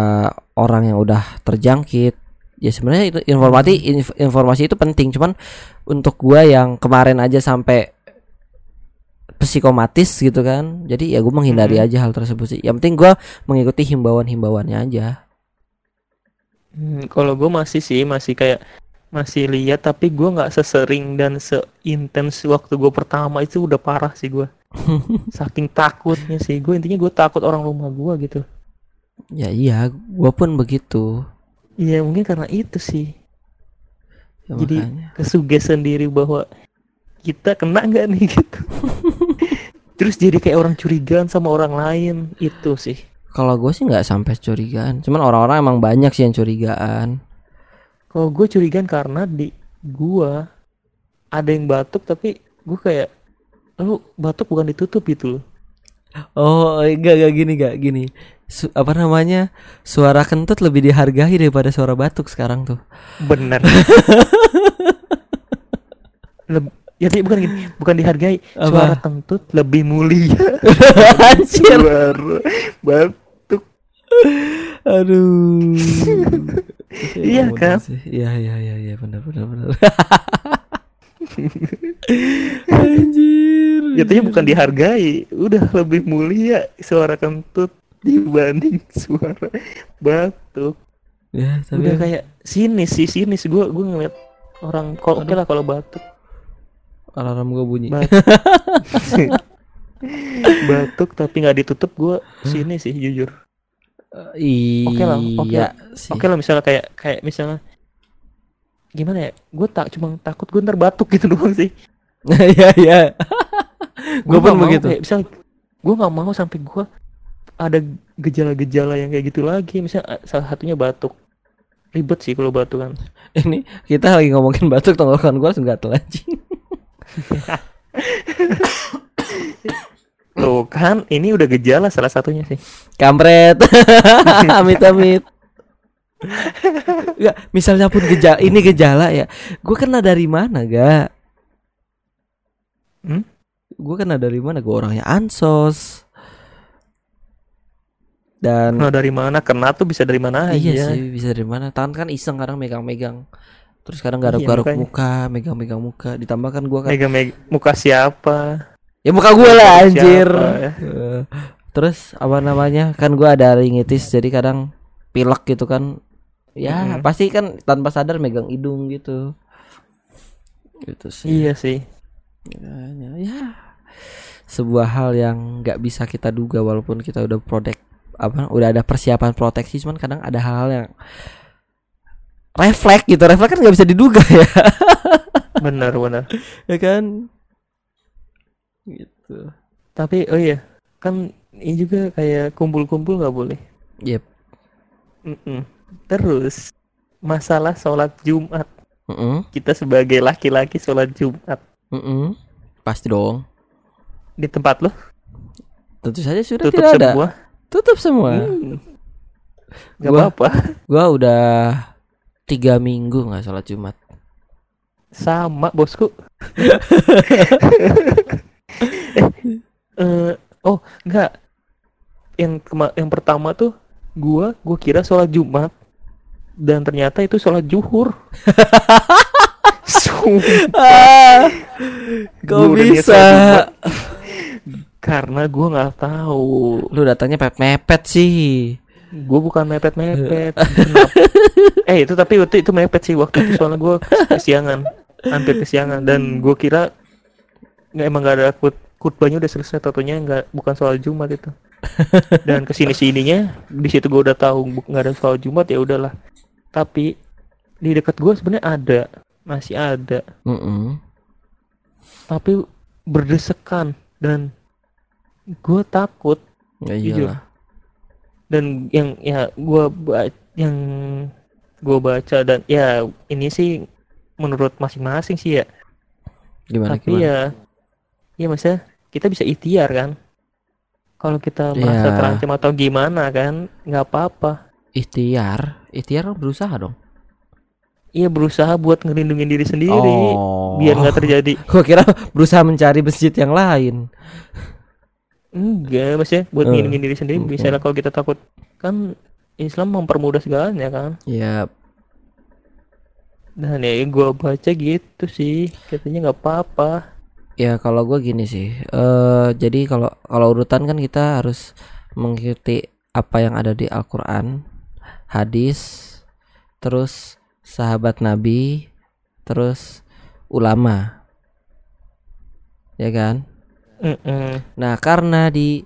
orang yang udah terjangkit. Ya sebenarnya itu informasi inf- informasi itu penting. Cuman untuk gua yang kemarin aja sampai psikomatis gitu kan. Jadi ya gue menghindari Mhm. aja hal tersebut sih. Yang penting gua mengikuti himbauan-himbauannya aja. Hmm, kalau gue masih sih masih kayak masih lihat tapi gue nggak sesering dan seintens waktu gue pertama itu udah parah sih gue saking takutnya sih. Gue intinya gue takut orang rumah gue gitu. Ya iya gua pun begitu. Iya mungkin karena itu sih. Ya, Jadi- makanya. kesuges sendiri bahwa kita kena nggak nih gitu terus jadi kayak orang curigaan sama orang lain itu sih kalau gue sih nggak sampai curigaan cuman orang-orang emang banyak sih yang curigaan kalau gue curigaan karena di gua ada yang batuk tapi gue kayak lu batuk bukan ditutup gitu loh Oh, enggak enggak gini enggak gini. Su- apa namanya? Suara kentut lebih dihargai daripada suara batuk sekarang tuh. Bener. Leb- ya tapi bukan gini, bukan dihargai. Apa? Suara kentut lebih mulia. Anjir. Suara batuk. Aduh. Iya kan? Iya iya iya iya benar benar benar. Anjir. Jatuhnya bukan dihargai, udah lebih mulia suara kentut dibanding suara batuk. Ya, tapi Udah kayak sinis sih sinis gua gua ngeliat orang kok oke lah kalau batuk. Alarm gue bunyi. Batuk. batuk tapi nggak ditutup gua sini sih jujur. iya Oke lah, oke sih. Oke lah misalnya kayak kayak misalnya gimana ya? Gue tak cuma takut gue ntar batuk gitu doang sih. Iya iya. Gue pun begitu. Kayak, misal gue nggak mau sampai gue ada gejala-gejala yang kayak gitu lagi. Misalnya eh, salah satunya batuk. Ribet sih kalau batuk kan. Ini kita lagi ngomongin batuk tenggorokan gue langsung gatel anjing. Tuh kan ini udah gejala salah satunya sih. Kampret. amit amit. Enggak, misalnya pun gejala ini gejala ya. Gue kena dari mana, ga? Hmm? Gue kena dari mana? Gue orangnya ansos. Dan Nah dari mana kena tuh bisa dari mana iya aja. sih bisa dari mana? Tangan kan iseng kadang megang-megang. Terus kadang Iya, garuk-garuk makanya. muka, megang-megang muka. Ditambah kan gue kan Mega mega muka siapa? ya muka gue lah Siapa anjir. ya? Eh, Terus apa namanya? Kan gue ada ringitis jadi kadang pilek gitu kan. Ya, Mm-mm. pasti kan tanpa sadar megang hidung gitu. Gitu sih. Iya sih. Makanya, ya. Sebuah hal yang nggak bisa kita duga walaupun kita udah protek apa udah ada persiapan proteksi cuman kadang ada hal-hal yang refleks gitu refleks kan nggak bisa diduga ya Benar benar. ya kan gitu Tapi oh iya kan ini juga kayak kumpul-kumpul nggak boleh. yep Mm-mm. Terus masalah sholat Jumat Mm-mm. kita sebagai laki-laki sholat Jumat Mm-mm. Pasti dong. di tempat lo Tentu saja sudah tutup tidak ada. semua Tutup semua. Hmm. Gak apa-apa Gua udah tiga minggu nggak sholat Jumat. sama bosku. Eh, eh, oh enggak yang yang pertama tuh gua gua kira sholat Jumat. Dan ternyata itu sholat zuhur Sumpah, Ah, kok bisa? karena gua nggak tahu. Lu datangnya pepet mepet sih. Gue bukan mepet mepet eh itu tapi waktu itu mepet sih waktu itu soalnya gue kesiangan hampir kesiangan. Dan gue kira nggak emang gak ada kut khutbahnya udah selesai tentunya nggak bukan soal jumat itu. Dan ke sini sininya di situ gue udah tahu nggak ada soal jumat ya udahlah. Tapi di dekat gue sebenarnya ada masih ada. Mm-mm. tapi berdesekan. Dan gue takut Ya Jujur. Dan yang ya gua yang gua baca dan ya ini sih menurut masing-masing sih ya Gimana tapi gimana? ya ya maksudnya kita bisa ikhtiar kan kalau kita merasa Ya. terancam atau gimana kan nggak apa-apa Ikhtiar, ikhtiar berusaha dong. iya berusaha buat ngelindungin diri sendiri Oh. biar nggak terjadi Gua kira berusaha mencari masjid yang lain. Enggak maksudnya buat Eh. ngelindungin diri sendiri misalnya kalau kita takut kan Islam mempermudah segalanya kan Ya, dan ya gua baca gitu sih katanya nggak apa-apa ya kalau gua gini sih. Eh jadi kalau kalau urutan kan kita harus mengikuti apa yang ada di Al-Qur'an, hadis, terus sahabat Nabi, terus ulama. Ya kan? Mm-mm. Nah, karena di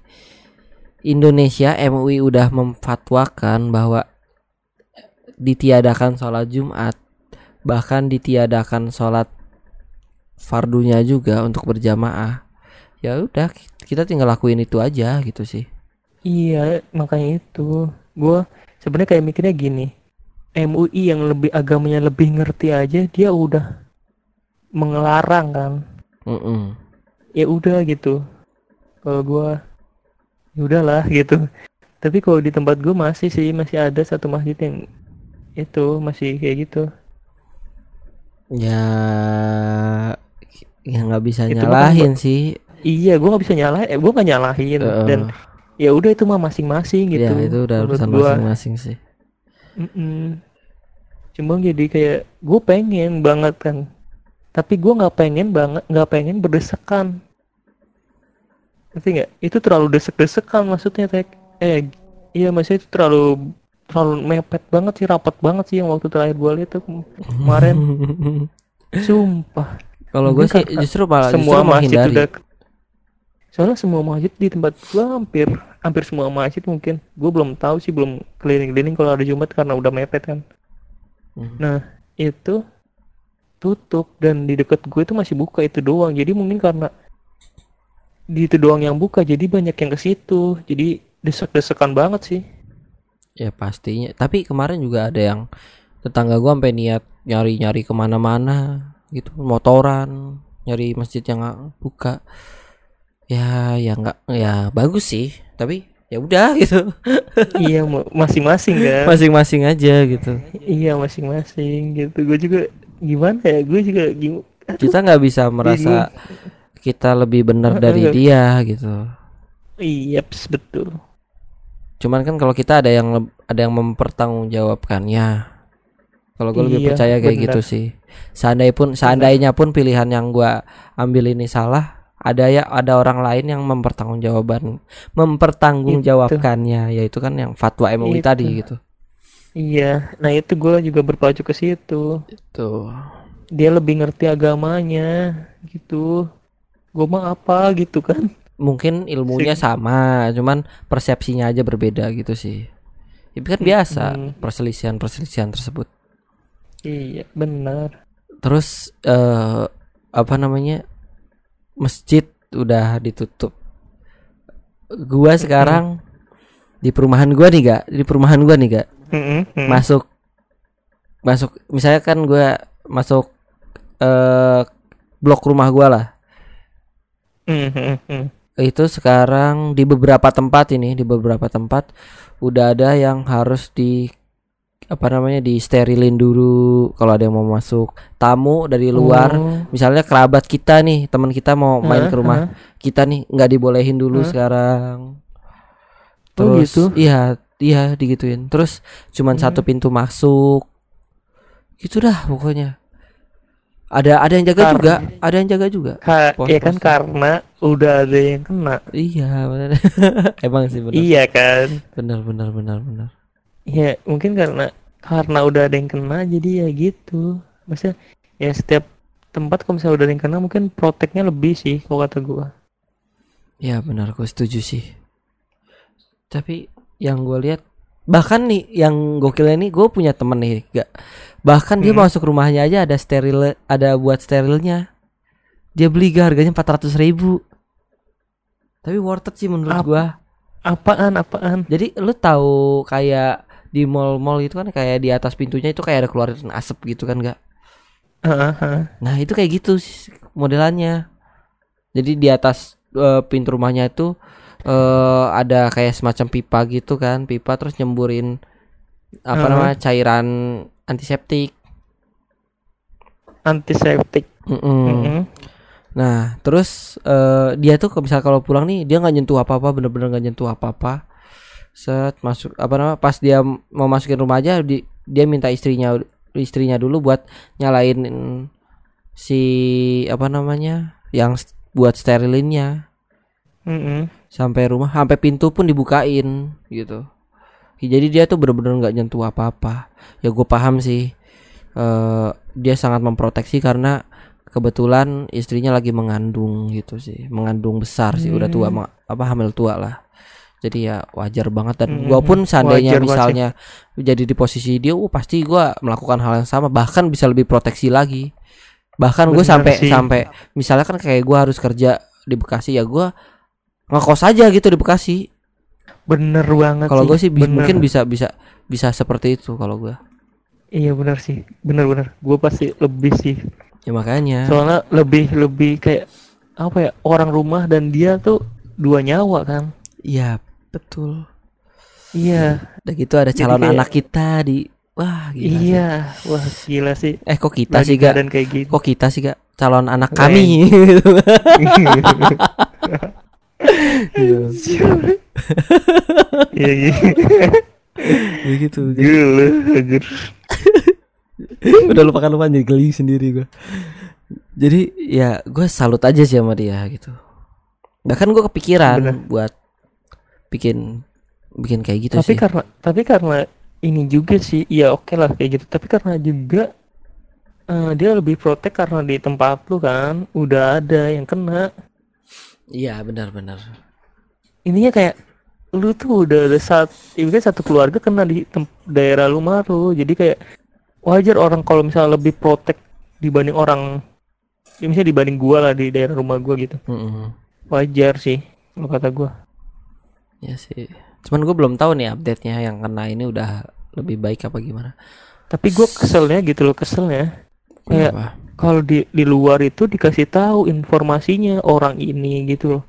Indonesia MUI udah memfatwakan bahwa ditiadakan sholat Jumat, bahkan ditiadakan sholat fardunya juga untuk berjamaah. Ya udah, kita tinggal lakuin itu aja gitu sih. Iya, makanya itu. Gua sebenarnya kayak mikirnya gini. MUI yang lebih agamanya lebih ngerti aja dia udah mengelarang kan. Mm-mm. Ya udah gitu. Kalau gua ya udahlah gitu. Tapi kalau di tempat gua masih sih masih ada satu masjid yang itu masih kayak gitu. Ya, ya nggak bisa Itu nyalahin sih. Iya, gua nggak bisa nyalahin. Eh, gua nggak nyalahin Heeh. dan ya udah itu mah masing-masing gitu. ya itu udah urusan masing-masing sih. Mm-mm. Cuma jadi kayak gue pengen banget kan, tapi gue nggak pengen banget, nggak pengen berdesakan. Ngerti nggak? Itu terlalu desek-desekan maksudnya tek. Eh, iya maksudnya itu terlalu terlalu mepet banget sih, rapat banget sih yang waktu terakhir gue lihat tuh kemarin. Sumpah, Kalau gue sih justru malah semua justru masjid menghindari. udah. Soalnya semua masjid di tempat gue hampir hampir semua masjid mungkin. Gue belum tahu sih, belum keliling-keliling kalau ada Jumat karena udah mepet kan. Hmm. Nah itu tutup dan di dekat gue itu masih buka itu doang. Jadi mungkin karena di itu doang yang buka, jadi banyak yang ke situ. Jadi desek-desekan banget sih. Ya pastinya. Tapi kemarin juga ada yang tetangga gua sampai niat nyari-nyari ke mana-mana gitu, motoran, nyari masjid yang buka. Ya, ya nggak, ya bagus sih. Tapi ya udah gitu, iya ma- masing-masing kan. masing-masing aja gitu. Iya masing-masing gitu. Gue juga gimana ya? Gue juga gim- Kita nggak bisa merasa kita lebih benar dari dia gitu. Iya betul. Cuman kan kalau kita ada yang ada yang mempertanggungjawabkannya. Kalau gue lebih Iya, percaya kayak benar. gitu sih. Seandainya pun seandainya pun pilihan yang gua ambil ini salah, ada ya ada orang lain yang mempertanggungjawaban mempertanggungjawabkannya yaitu kan yang fatwa MUI Itu. tadi gitu. Iya. Nah itu gue juga berpacu ke situ. Tuh. Dia lebih ngerti agamanya gitu. Gue mah apa gitu kan? Mungkin ilmunya sama, cuman persepsinya aja berbeda gitu sih. Itu kan biasa Mm. perselisihan-perselisihan tersebut. Iya benar. Terus eh apa namanya? Masjid udah ditutup. Gua sekarang di perumahan gua nih, Gak. Di perumahan gua nih, Gak. Mm. Masuk masuk misalnya kan gua masuk eh blok rumah gua lah. Hmm, hmm, hmm. Itu sekarang di beberapa tempat ini, di beberapa tempat udah ada yang harus di apa namanya di sterilin dulu kalau ada yang mau masuk tamu dari luar Oh. misalnya kerabat kita nih teman kita mau main ke rumah kita nih nggak dibolehin dulu Hah? sekarang Oh, terus gitu? iya iya digituin terus cuman Hmm. satu pintu masuk gitu dah pokoknya ada ada yang jaga Kar- juga ada yang jaga juga Ka- Pos- ya kan pos. karena udah ada yang kena. iya bener. emang sih benar Iya kan? benar benar benar benar Ya mungkin karena karena udah ada yang kena jadi ya gitu. Maksudnya ya setiap tempat kalau misalnya udah ada yang kena mungkin proteknya lebih sih kalau kata gua. ya benar gue setuju sih tapi yang gue lihat bahkan nih yang gokilnya nih gue punya temen nih gak bahkan dia Hmm. masuk rumahnya aja ada steril ada buat sterilnya dia beli gak harganya 400 ribu tapi worth it sih menurut Ap- gua Apaan apaan? jadi lu tahu kayak di mall-mall itu kan kayak di atas pintunya itu kayak ada keluarin asap gitu kan gak Heeh, heeh. Nah itu kayak gitu sih modelannya. Jadi di atas eh, pintu rumahnya itu eh ada kayak semacam pipa gitu kan, pipa terus nyemburin apa Heeh. namanya cairan antiseptik. Antiseptik. Mm-mm. Mm-mm. Nah terus eh dia tuh kalau misal kalau pulang nih dia nggak nyentuh apa-apa, bener-bener nggak nyentuh apa-apa. Set masuk apa namanya pas dia mau masukin rumah aja di, dia minta istrinya istrinya dulu buat nyalain si apa namanya yang buat sterilinnya Mm-mm. Sampai rumah sampai pintu pun dibukain gitu. Jadi dia tuh bener-bener nggak nyentuh apa-apa. Ya gue paham sih eh dia sangat memproteksi karena kebetulan istrinya lagi mengandung gitu sih. Mengandung besar sih udah tua Hmm. ma- apa hamil tua lah. Jadi ya wajar banget dan Hmm, gua pun seandainya wajar misalnya jadi di posisi dia uh pasti gua melakukan hal yang sama. Bahkan bisa lebih proteksi lagi. Bahkan gue Bener sampai sih. sampai misalnya kan kayak gua harus kerja di Bekasi ya gua ngekos aja gitu di Bekasi Bener banget kalau gue sih bi- bener. mungkin bisa bisa bisa seperti itu kalau gua Iya bener sih. Bener-bener. Gue pasti lebih sih. ya makanya Soalnya lebih lebih kayak apa ya orang rumah dan dia tuh dua nyawa kan. iya betul Iya. udah gitu ada calon kayak- anak kita di wah gila sih. iya. Wah gila sih. eh kok kita Lagi sih gak kayak gitu. kok kita sih gak calon anak Leng. kami. Iya. Iya. Ya gitu jadi, Gila anjir. udah lupakan lupakan jadi geli sendiri gua. Jadi ya gue salut aja sih sama dia gitu. Bahkan gue kepikiran Bener. buat bikin bikin kayak gitu tapi sih. karena tapi karena ini juga sih ya oke lah kayak gitu. Tapi karena juga eh, dia lebih protek karena di tempat lu kan udah ada yang kena iya benar-benar ininya kayak lu tuh udah ada saat ini kan satu keluarga kena di daerah lu jadi kayak wajar orang kalau misalnya lebih protek dibanding orang ya misalnya dibanding gua lah di daerah rumah gua gitu. Mm-mm. wajar sih kalau kata gua. Ya sih. Cuman gue belum tahu nih update nya yang kena ini udah lebih baik apa gimana. Tapi gua keselnya gitu loh keselnya. Kayak? Kalau di di luar itu dikasih tahu informasinya orang ini gitu loh.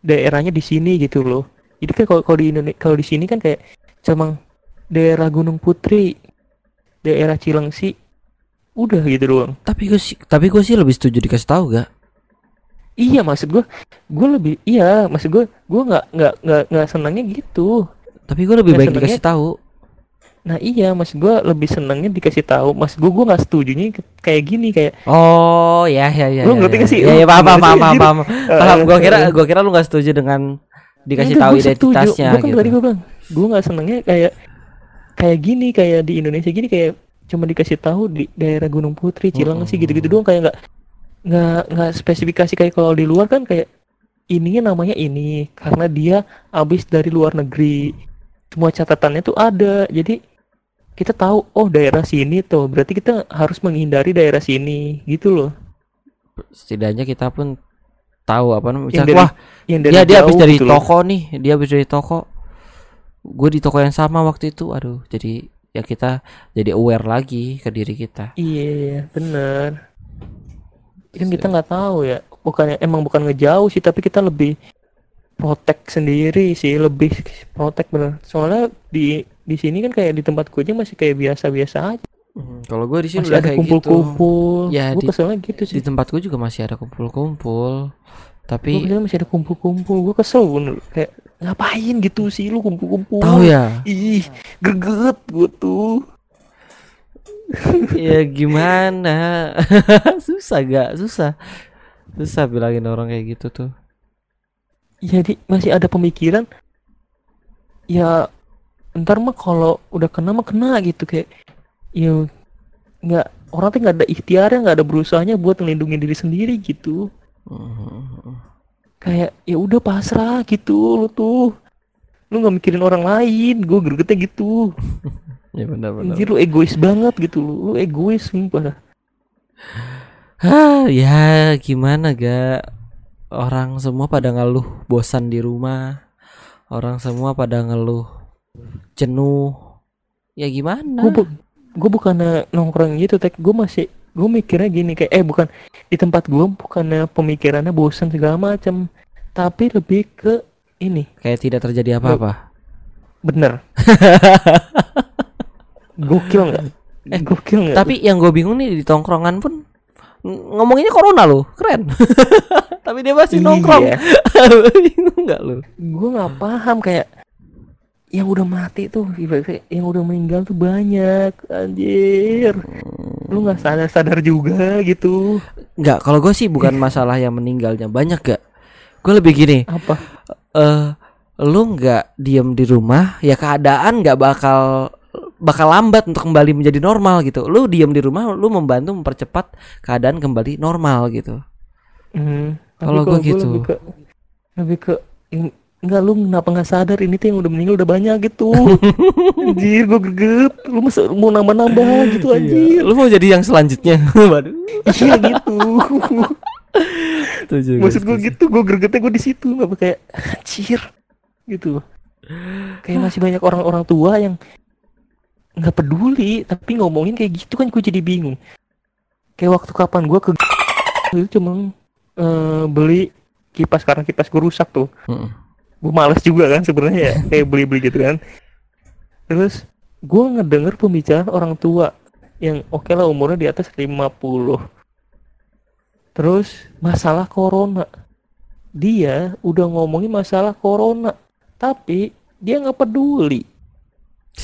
Daerahnya di sini gitu loh. Jadi kan kalau kalau di Indonesia kalau di sini kan kayak cuma daerah Gunung Putri daerah Cilengsi udah gitu doang. Tapi gue sih tapi gue sih lebih setuju dikasih tahu gak? Iya maksud gua gua lebih iya maksud gua gua nggak nggak nggak nggak senangnya gitu. Tapi gue lebih Nggak baik senengnya- dikasih tahu nah iya maksud gua lebih senangnya dikasih tahu maksud gua gua nggak setujunya ke- kayak gini kayak Oh ya ya ya. Lu ya, ngerti ya. gak sih? Ya, ya paham paham paham sih, paham. paham. Paham. Gua kira gua kira lu gak setuju dengan dikasih Enggak, tahu setuju. identitasnya Gua kan gitu. tadi gue bilang, gue nggak senengnya kayak kayak gini kayak di Indonesia gini kayak cuma dikasih tahu di daerah Gunung Putri, Cilengsi Mm-mm. gitu-gitu doang kayak nggak nggak nggak spesifikasi kayak kalau di luar kan kayak ininya namanya ini karena dia habis dari luar negeri. Semua catatannya tuh ada. Jadi kita tahu oh daerah sini tuh berarti kita harus menghindari daerah sini gitu loh. Setidaknya kita pun tahu apa namanya. Yang dari- wah Yang dia dia habis dari gitu loh. toko nih, dia habis dari toko. Gue di toko yang sama waktu itu. Aduh, jadi ya kita jadi aware lagi ke diri kita Iya, bener. Kan kita nggak tahu ya. Bukannya emang bukan ngejauh sih, tapi kita lebih protek sendiri sih, lebih protek bener. Soalnya di di sini kan kayak di tempat gue aja masih kayak biasa-biasa aja. Hmm, kalau gue di sini Masih udah ada kayak gitu kumpul-kumpul. Ya, gue di- keselnya gitu di sih. tempatku juga masih ada kumpul-kumpul Gue tapi keselnya masih ada kumpul-kumpul. Gue kesel bener. Kayak ngapain gitu sih lu kumpul-kumpul? tahu ya Ih, greget gue tuh. ya gimana susah gak susah susah bilangin orang kayak gitu tuh jadi masih ada pemikiran ya ntar mah kalau udah kena mah kena gitu kayak ya nggak orang tuh nggak ada ikhtiarnya nggak ada berusahanya buat ngelindungin diri sendiri gitu. Kayak ya udah pasrah gitu lu tuh. Lu nggak mikirin orang lain gue gregetnya gitu. Ya benar-benar anjir lu egois banget gitu lu lu egois sumpah. Hah, ya gimana gak orang semua pada ngeluh bosan di rumah. Orang semua pada ngeluh jenuh. Ya gimana? Gue bu gue bukannya nongkrong gitu tek. Gue masih gue mikirnya gini kayak eh bukan di tempat gue bukannya pemikirannya bosan segala macam tapi lebih ke ini. Kayak tidak terjadi apa-apa. Bener. Gokil nggak? Gokil nggak? tapi yang gue bingung nih di tongkrongan pun ng- ngomonginnya corona loh. Keren. Tapi dia masih nongkrong. Iya. bingung nggak lu? Gue nggak paham kayak yang udah mati tuh ibaratnya yang udah meninggal tuh banyak anjir. Lu nggak sadar sadar juga gitu. Nggak kalau gue sih bukan masalah yang meninggalnya. Banyak gak gue lebih gini. Apa? Eh lu nggak diem di rumah ya keadaan nggak bakal bakal lambat untuk kembali menjadi normal gitu. Lu diem di rumah lu membantu mempercepat keadaan kembali normal gitu. Hmm, Kalau gua gitu. lebih ke lebih ke enggak lu kenapa nggak sadar? Ini tuh yang udah meninggal udah banyak gitu. Anjir gue greget. Lu masa mau nambah-nambah gitu anjir. Lu mau jadi yang selanjutnya? Waduh. Iya gitu. Setuju, maksud gue gitu gue gregetnya gue di situ. Nggak kayak anjir gitu. Kayak masih banyak orang-orang tua yang nggak peduli tapi ngomongin kayak gitu kan gue jadi bingung. Kayak waktu kapan gue ke itu cuma eh, beli kipas karena kipas gue rusak tuh. Mm-mm. Gue males juga kan sebenarnya ya kayak beli-beli gitu kan. Terus gue ngedenger pembicaraan orang tua yang oke lah umurnya di atas 50 terus masalah corona. Dia udah ngomongin masalah corona tapi dia nggak peduli.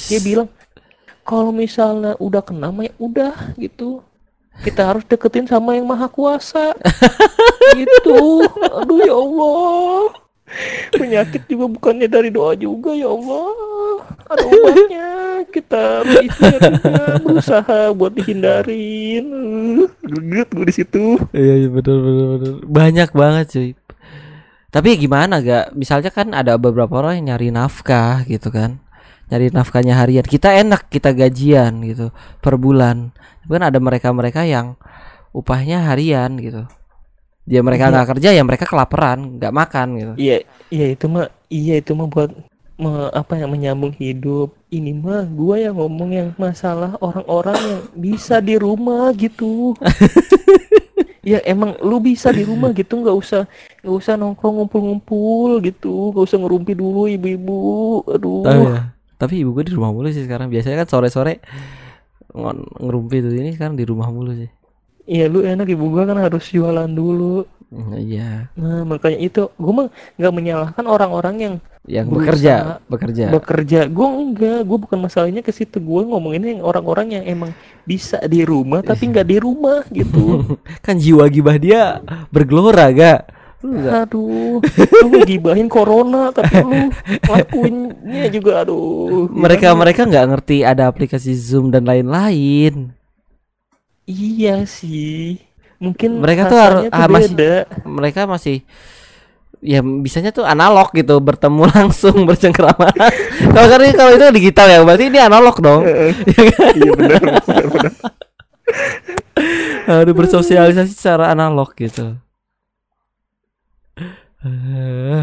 Dia bilang kalau misalnya udah kena mah ya udah gitu. Kita harus deketin sama yang maha kuasa. Gitu. Aduh ya Allah penyakit juga bukannya dari doa juga ya Allah ada obatnya kita berikhtiar berusaha buat dihindarin greget gue di situ Iya iya betul betul betul. Banyak banget cuy. Tapi gimana gak? Misalnya kan ada beberapa orang yang nyari nafkah gitu kan. Nyari nafkahnya harian. Kita enak kita gajian gitu per bulan. Kan ada mereka-mereka yang upahnya harian gitu. Dia mereka Iya. nggak kerja ya mereka kelaparan, nggak makan gitu. iya iya itu mah iya itu mah buat me- apa ya menyambung hidup ini mah gua yang ngomong yang masalah orang-orang yang bisa di rumah gitu ya emang lu bisa di rumah gitu nggak usah nggak usah nongkrong ngumpul-ngumpul gitu nggak usah ngerumpi dulu ibu-ibu aduh Tahu ya. Tapi ibu gue di rumah mulu sih sekarang. Biasanya kan sore-sore ngon- ngerumpi tuh ini sekarang di rumah mulu sih. Iya lu enak ibu gua kan harus jualan dulu. Hmm, Iya, nah makanya itu gua mah nggak menyalahkan orang-orang yang yang bekerja, bekerja. bekerja. Gue enggak gue bukan masalahnya ke situ. Gue ngomonginnya yang orang-orang yang emang bisa di rumah tapi nggak di rumah gitu. Kan jiwa gibah dia bergelora gak aduh lu ngegibahin corona tapi lu lakuinnya juga aduh mereka mereka nggak ngerti ada aplikasi zoom dan lain-lain iya sih. Mungkin Mereka tuh harus- ah, masih- beda. mereka masih ya bisanya tuh analog gitu bertemu langsung bercengkrama. Kalau kan kalau itu digital ya berarti ini analog dong. Ya kan? iya benar benar benar. Harus bersosialisasi secara analog gitu.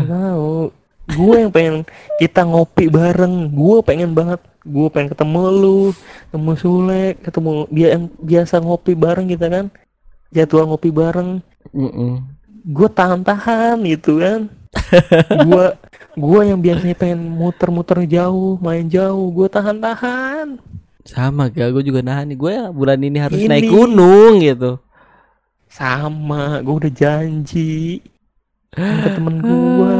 Tahu gue yang pengen kita ngopi bareng. Gue pengen banget. Gue pengen ketemu lu ketemu Sule ketemu dia yang biasa ngopi bareng kita kan. Jadwal ngopi bareng. Mm-mm. gue tahan-tahan gitu kan. Gue gue yang biasanya pengen muter-muter jauh main jauh. Gue tahan-tahan. Sama gak gue juga nahan nih. Gue bulan ini harus Ini. naik gunung gitu. Sama. Gue udah janji ke temen gue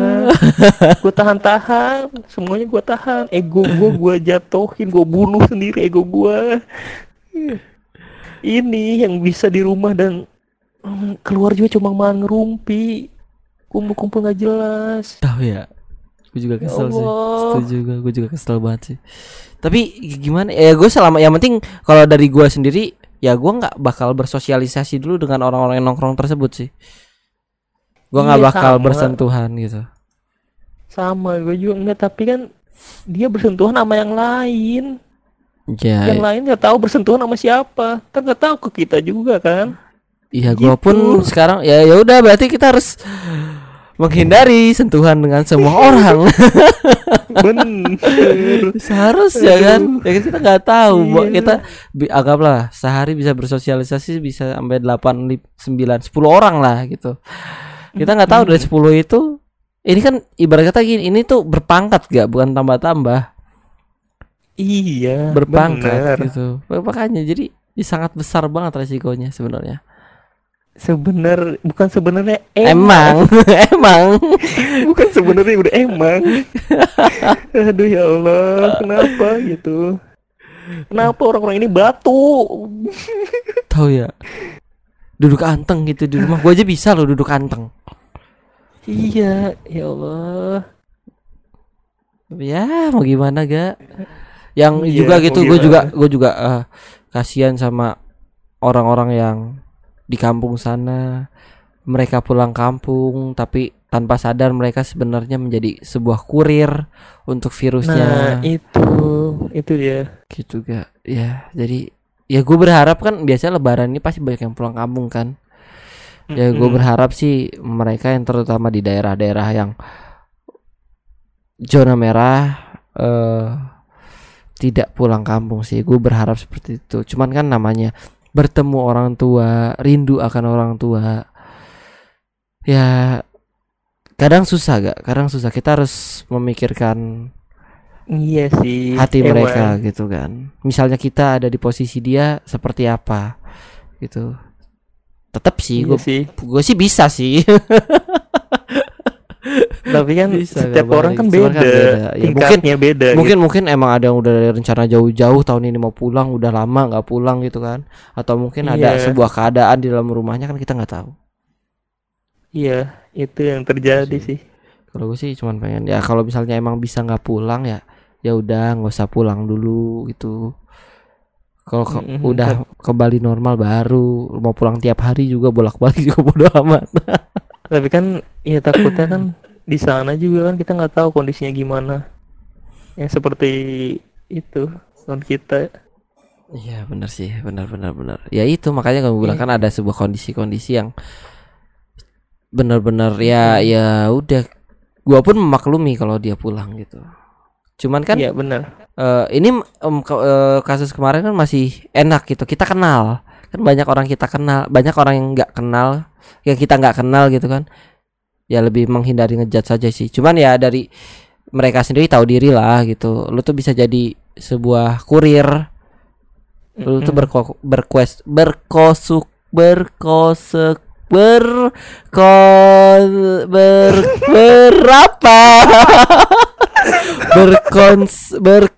gue tahan-tahan. Semuanya gue tahan. Ego gue gue jatuhin gue bunuh sendiri ego gue ini yang bisa di rumah dan mm, keluar juga cuma main ngerumpi kumpul-kumpul nggak jelas. Tahu ya gue juga Ya kesel sih. Allah. setuju gue gue juga kesel banget sih. Tapi gimana? Ya gue selama yang penting kalau dari gue sendiri ya gue nggak bakal bersosialisasi dulu dengan orang-orang yang nongkrong tersebut sih gue nggak Iya, bakal sama. bersentuhan gitu. Sama gue juga enggak tapi kan dia bersentuhan sama yang lain. Ya yang lain nggak tahu bersentuhan sama siapa. Kan nggak tahu ke kita juga kan. Iya gue gitu. pun sekarang ya ya udah berarti kita harus menghindari sentuhan dengan semua orang. Bener. Seharusnya kan. Ya kan kita nggak tahu. Iya. kita anggaplah sehari bisa bersosialisasi bisa sampai 8 li- 9 10 orang lah gitu kita nggak tahu dari 10 itu ini kan ibarat kata gini ini tuh berpangkat gak bukan tambah-tambah. Iya berpangkat bener. gitu. Makanya jadi ini sangat besar banget resikonya sebenarnya. Sebenar bukan sebenarnya emang emang. Bukan sebenarnya udah emang. Aduh ya Allah kenapa gitu? Kenapa orang-orang ini batu? Tahu ya duduk anteng gitu di rumah. Gua aja bisa loh duduk anteng. Iya ya Allah. Ya mau gimana gak yang Iya, juga gitu gue juga gue juga eh, kasihan sama orang-orang yang di kampung sana. Mereka pulang kampung tapi tanpa sadar mereka sebenarnya menjadi sebuah kurir untuk nah virusnya itu itu dia. Gitu gak ya jadi ya gue berharap kan biasanya lebaran ini pasti banyak yang pulang kampung kan. Ya gue Mm-mm. berharap sih mereka yang terutama di daerah-daerah yang zona merah eh tidak pulang kampung sih. Gue berharap seperti itu. Cuman kan namanya bertemu orang tua rindu akan orang tua. Ya kadang susah gak kadang susah. Kita harus memikirkan iya sih hati emang. mereka gitu kan misalnya kita ada di posisi dia seperti apa gitu tetap sih Iya gue sih gue sih bisa sih tapi kan Bisa, setiap orang kan Cuman beda, kan beda. Ya, tingkatnya beda mungkin mungkin emang ada yang udah ada rencana jauh-jauh tahun ini mau pulang udah lama nggak pulang gitu kan atau mungkin ada Iya. sebuah keadaan di dalam rumahnya kan kita nggak tahu gitu. iya itu yang terjadi Iya sih. sih kalau gue sih cuman pengen ya kalau misalnya emang bisa nggak pulang ya ya udah nggak usah pulang dulu gitu. Kalau ke- Mm-mm. udah kembali normal baru mau pulang tiap hari juga bolak-balik juga bodo amat. Tapi kan ya takutnya kan di sana juga kan kita nggak tahu kondisinya gimana. Yang seperti itu non kita. Iya benar sih. Benar benar benar. Ya itu makanya kamu bilang Iya. kan ada sebuah kondisi-kondisi yang benar-benar ya ya udah. Gua pun memaklumi kalau dia pulang gitu cuman kan iya benar. eh, ini em, ke- eh, kasus kemarin kan masih enak gitu. Kita kenal. Kan banyak orang kita kenal. Banyak orang yang nggak kenal yang kita nggak kenal gitu kan. Ya lebih menghindari ngejat saja sih. Cuman ya dari mereka sendiri tahu diri lah gitu. Lu tuh bisa jadi sebuah kurir. Lu tuh Mm-mm. berko berquest berkosuk berkosek berko ber berapa berkons ber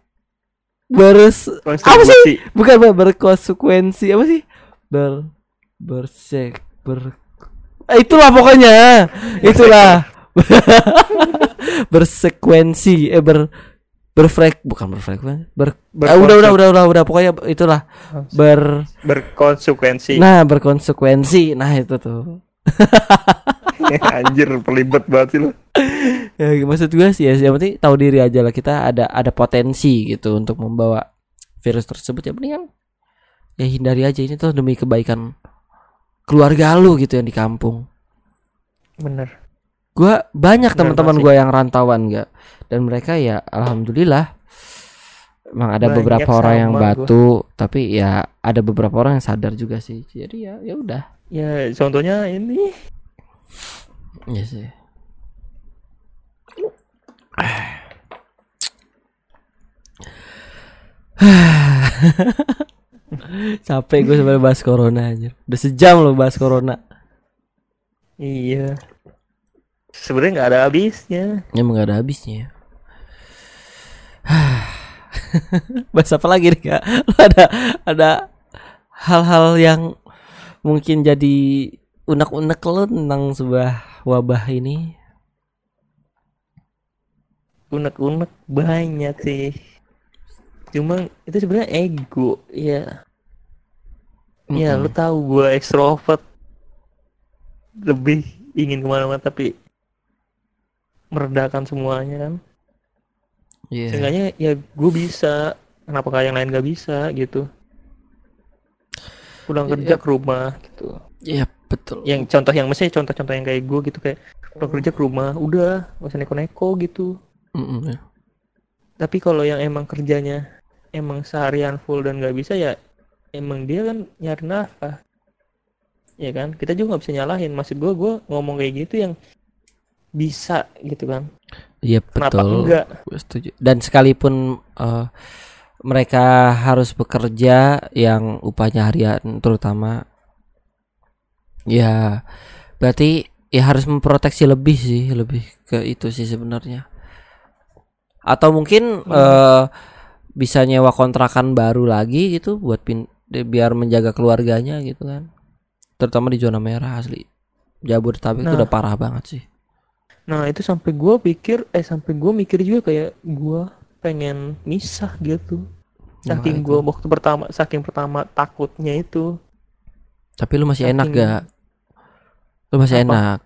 bers apa sih bukan ber- berkonsekuensi. Apa sih? Ber bersek ber Eh, itulah pokoknya. Itulah. Bersekuensi. Eh ber berfrek bukan berfrekuensi ber Ah, udah udah udah udah udah. Pokoknya itulah. Ber berkonsekuensi. Nah berkonsekuensi. Nah itu tuh anjir pelibet banget sih lu. Ya maksud gue sih ya yang penting tahu diri aja lah kita ada ada potensi gitu untuk membawa virus tersebut. Ya mendingan ya hindari aja ini tuh demi kebaikan keluarga lu gitu yang di kampung. Bener. Gua banyak teman-teman gua yang rantauan gak dan mereka ya alhamdulillah emang ada Banyak beberapa orang yang sama gua. batu tapi ya ada beberapa orang yang sadar juga sih. Jadi ya ya udah. Ya contohnya ini Iya sih. Capek gue sebenarnya bahas corona anjir. Udah sejam loh bahas corona. iya. Sebenarnya nggak ada habisnya. Emang gak ada habisnya. bahas apa lagi nih kak? Lu ada ada hal-hal yang mungkin jadi unek-unek lo tentang sebuah wabah ini? Unek-unek banyak sih. Cuma itu sebenarnya ego, ya. Ya, lu tahu gua ekstrovert. Lebih ingin ke mana-mana tapi meredakan semuanya kan. Iya. Seenggaknya ya gue bisa. Kenapa kayak yang lain gak bisa gitu. Pulang Iya. kerja ke rumah gitu. Iya betul. Yang contoh yang mesti contoh-contoh yang kayak gue gitu kayak pulang kerja ke rumah udah gak usah neko-neko gitu. Mm-mm, ya. Tapi kalau yang emang kerjanya emang seharian full dan nggak bisa ya emang dia kan nyari nafkah. Ya kan? Kita juga nggak bisa nyalahin. Maksud gue, gue ngomong kayak gitu yang bisa gitu kan. Iya betul. enggak? Gue setuju. Dan sekalipun eh, mereka harus bekerja yang upahnya harian terutama ya berarti ya harus memproteksi lebih sih, lebih ke itu sih sebenarnya. Atau mungkin eh, bisa nyewa kontrakan baru lagi gitu buat pin biar menjaga keluarganya gitu kan. Terutama di zona merah asli. Jabodetabek itu Nah. udah parah banget sih. Nah itu sampai gue pikir, eh sampai gue mikir juga kayak gue pengen misah gitu. Saking Nah, gue waktu pertama, saking pertama takutnya itu. Tapi lu masih enak Saking- gak? Lu masih Apa? enak.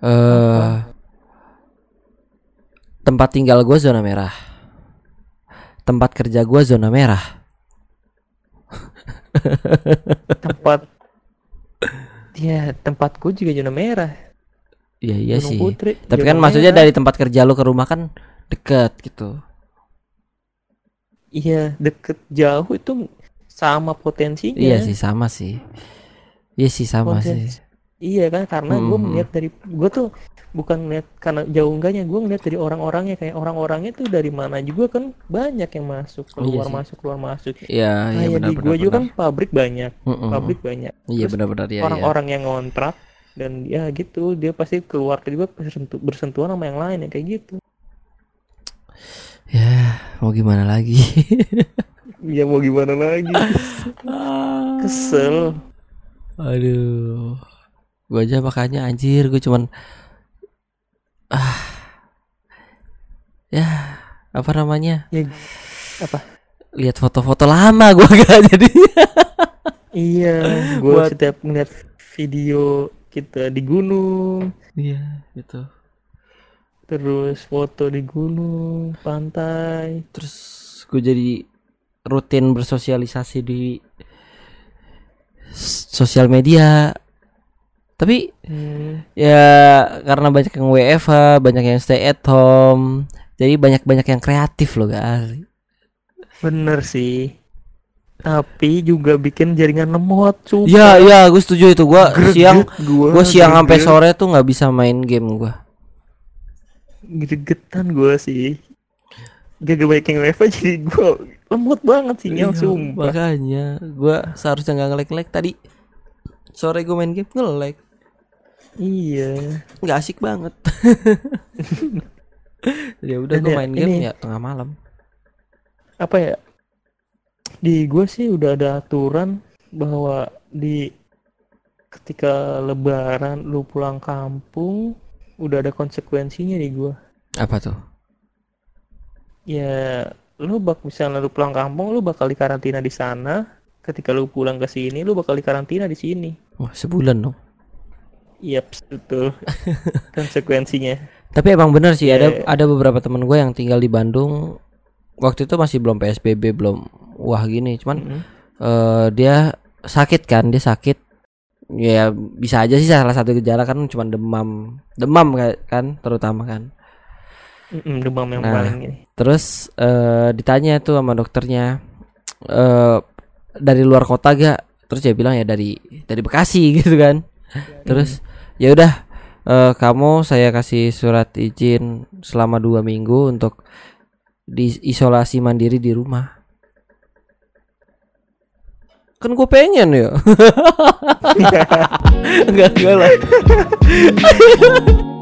Eh tempat tinggal gue zona merah. Tempat kerja gue zona merah. Tempat, ya tempat gue juga zona merah. Iya iya Gunung sih. Putri, Tapi kan maksudnya merah. dari tempat kerja lu ke rumah kan deket gitu. Iya deket jauh itu sama potensinya. Iya sih sama sih. Iya sih sama Potensi. sih. Iya kan karena gue Hmm. melihat dari gue tuh bukan melihat karena jauh enggaknya gue ngeliat dari orang-orangnya kayak orang-orangnya tuh dari mana juga kan banyak yang masuk keluar sih. masuk keluar masuk Iya iya kayak benar di gue juga kan pabrik banyak Mm-mm. pabrik banyak Iya benar-benar ya. orang-orang yang ngontrak dan ya gitu dia pasti keluar juga bersentuh, bersentuhan sama yang lain ya kayak gitu Ya mau gimana lagi? ya mau gimana lagi? Kesel. Aduh. Gua aja makanya anjir gue cuman ah. Ya apa namanya? Ya apa? Lihat foto-foto lama gua gak jadi. Iya gue Buat- setiap ngeliat video kita di gunung. Iya gitu. Terus foto di gunung pantai. Terus gue jadi rutin bersosialisasi di sosial media. Tapi hmm, ya karena banyak yang WFH banyak yang stay at home jadi banyak-banyak yang kreatif loh guys bener sih. Tapi juga bikin jaringan lemot sumpah Iya iya gue setuju itu. Greget siang gue siang sampai sore tuh nggak bisa main game gua. Gregetan gue sih. Gak banyak yang WiFi jadi gue lemot banget sinyal Iya, sumpah. makanya gua seharusnya nggak nge-lag tadi. Sore gue main game nge-lag. Iya. Nggak asik banget. Ya udah gue ya, main game ini- ya tengah malam. Apa ya? Di gue sih udah ada aturan bahwa di ketika lebaran lu pulang kampung udah ada konsekuensinya di gue apa tuh? Ya lu bak misalnya lu pulang kampung lu bakal dikarantina di sana. Ketika lu pulang ke sini lu bakal dikarantina di sini. Wah sebulan dong. Iya betul. Konsekuensinya. Tapi emang bener sih ada Iya. ada beberapa teman gue yang tinggal di Bandung. Waktu itu masih belum PSBB belum wah gini. Cuman Mm-mm. eh dia sakit kan dia sakit. Ya bisa aja sih salah satu gejala kan cuma demam. Demam ka- kan terutama kan Mm-mm, demam yang Nah. paling ini. terus eh, ditanya tuh sama dokternya eh dari luar kota gak terus dia bilang ya dari dari Bekasi gitu kan terus ya udah eh, kamu saya kasih surat izin selama dua minggu untuk diisolasi mandiri di rumah kan gue pengen ya enggak enggak lah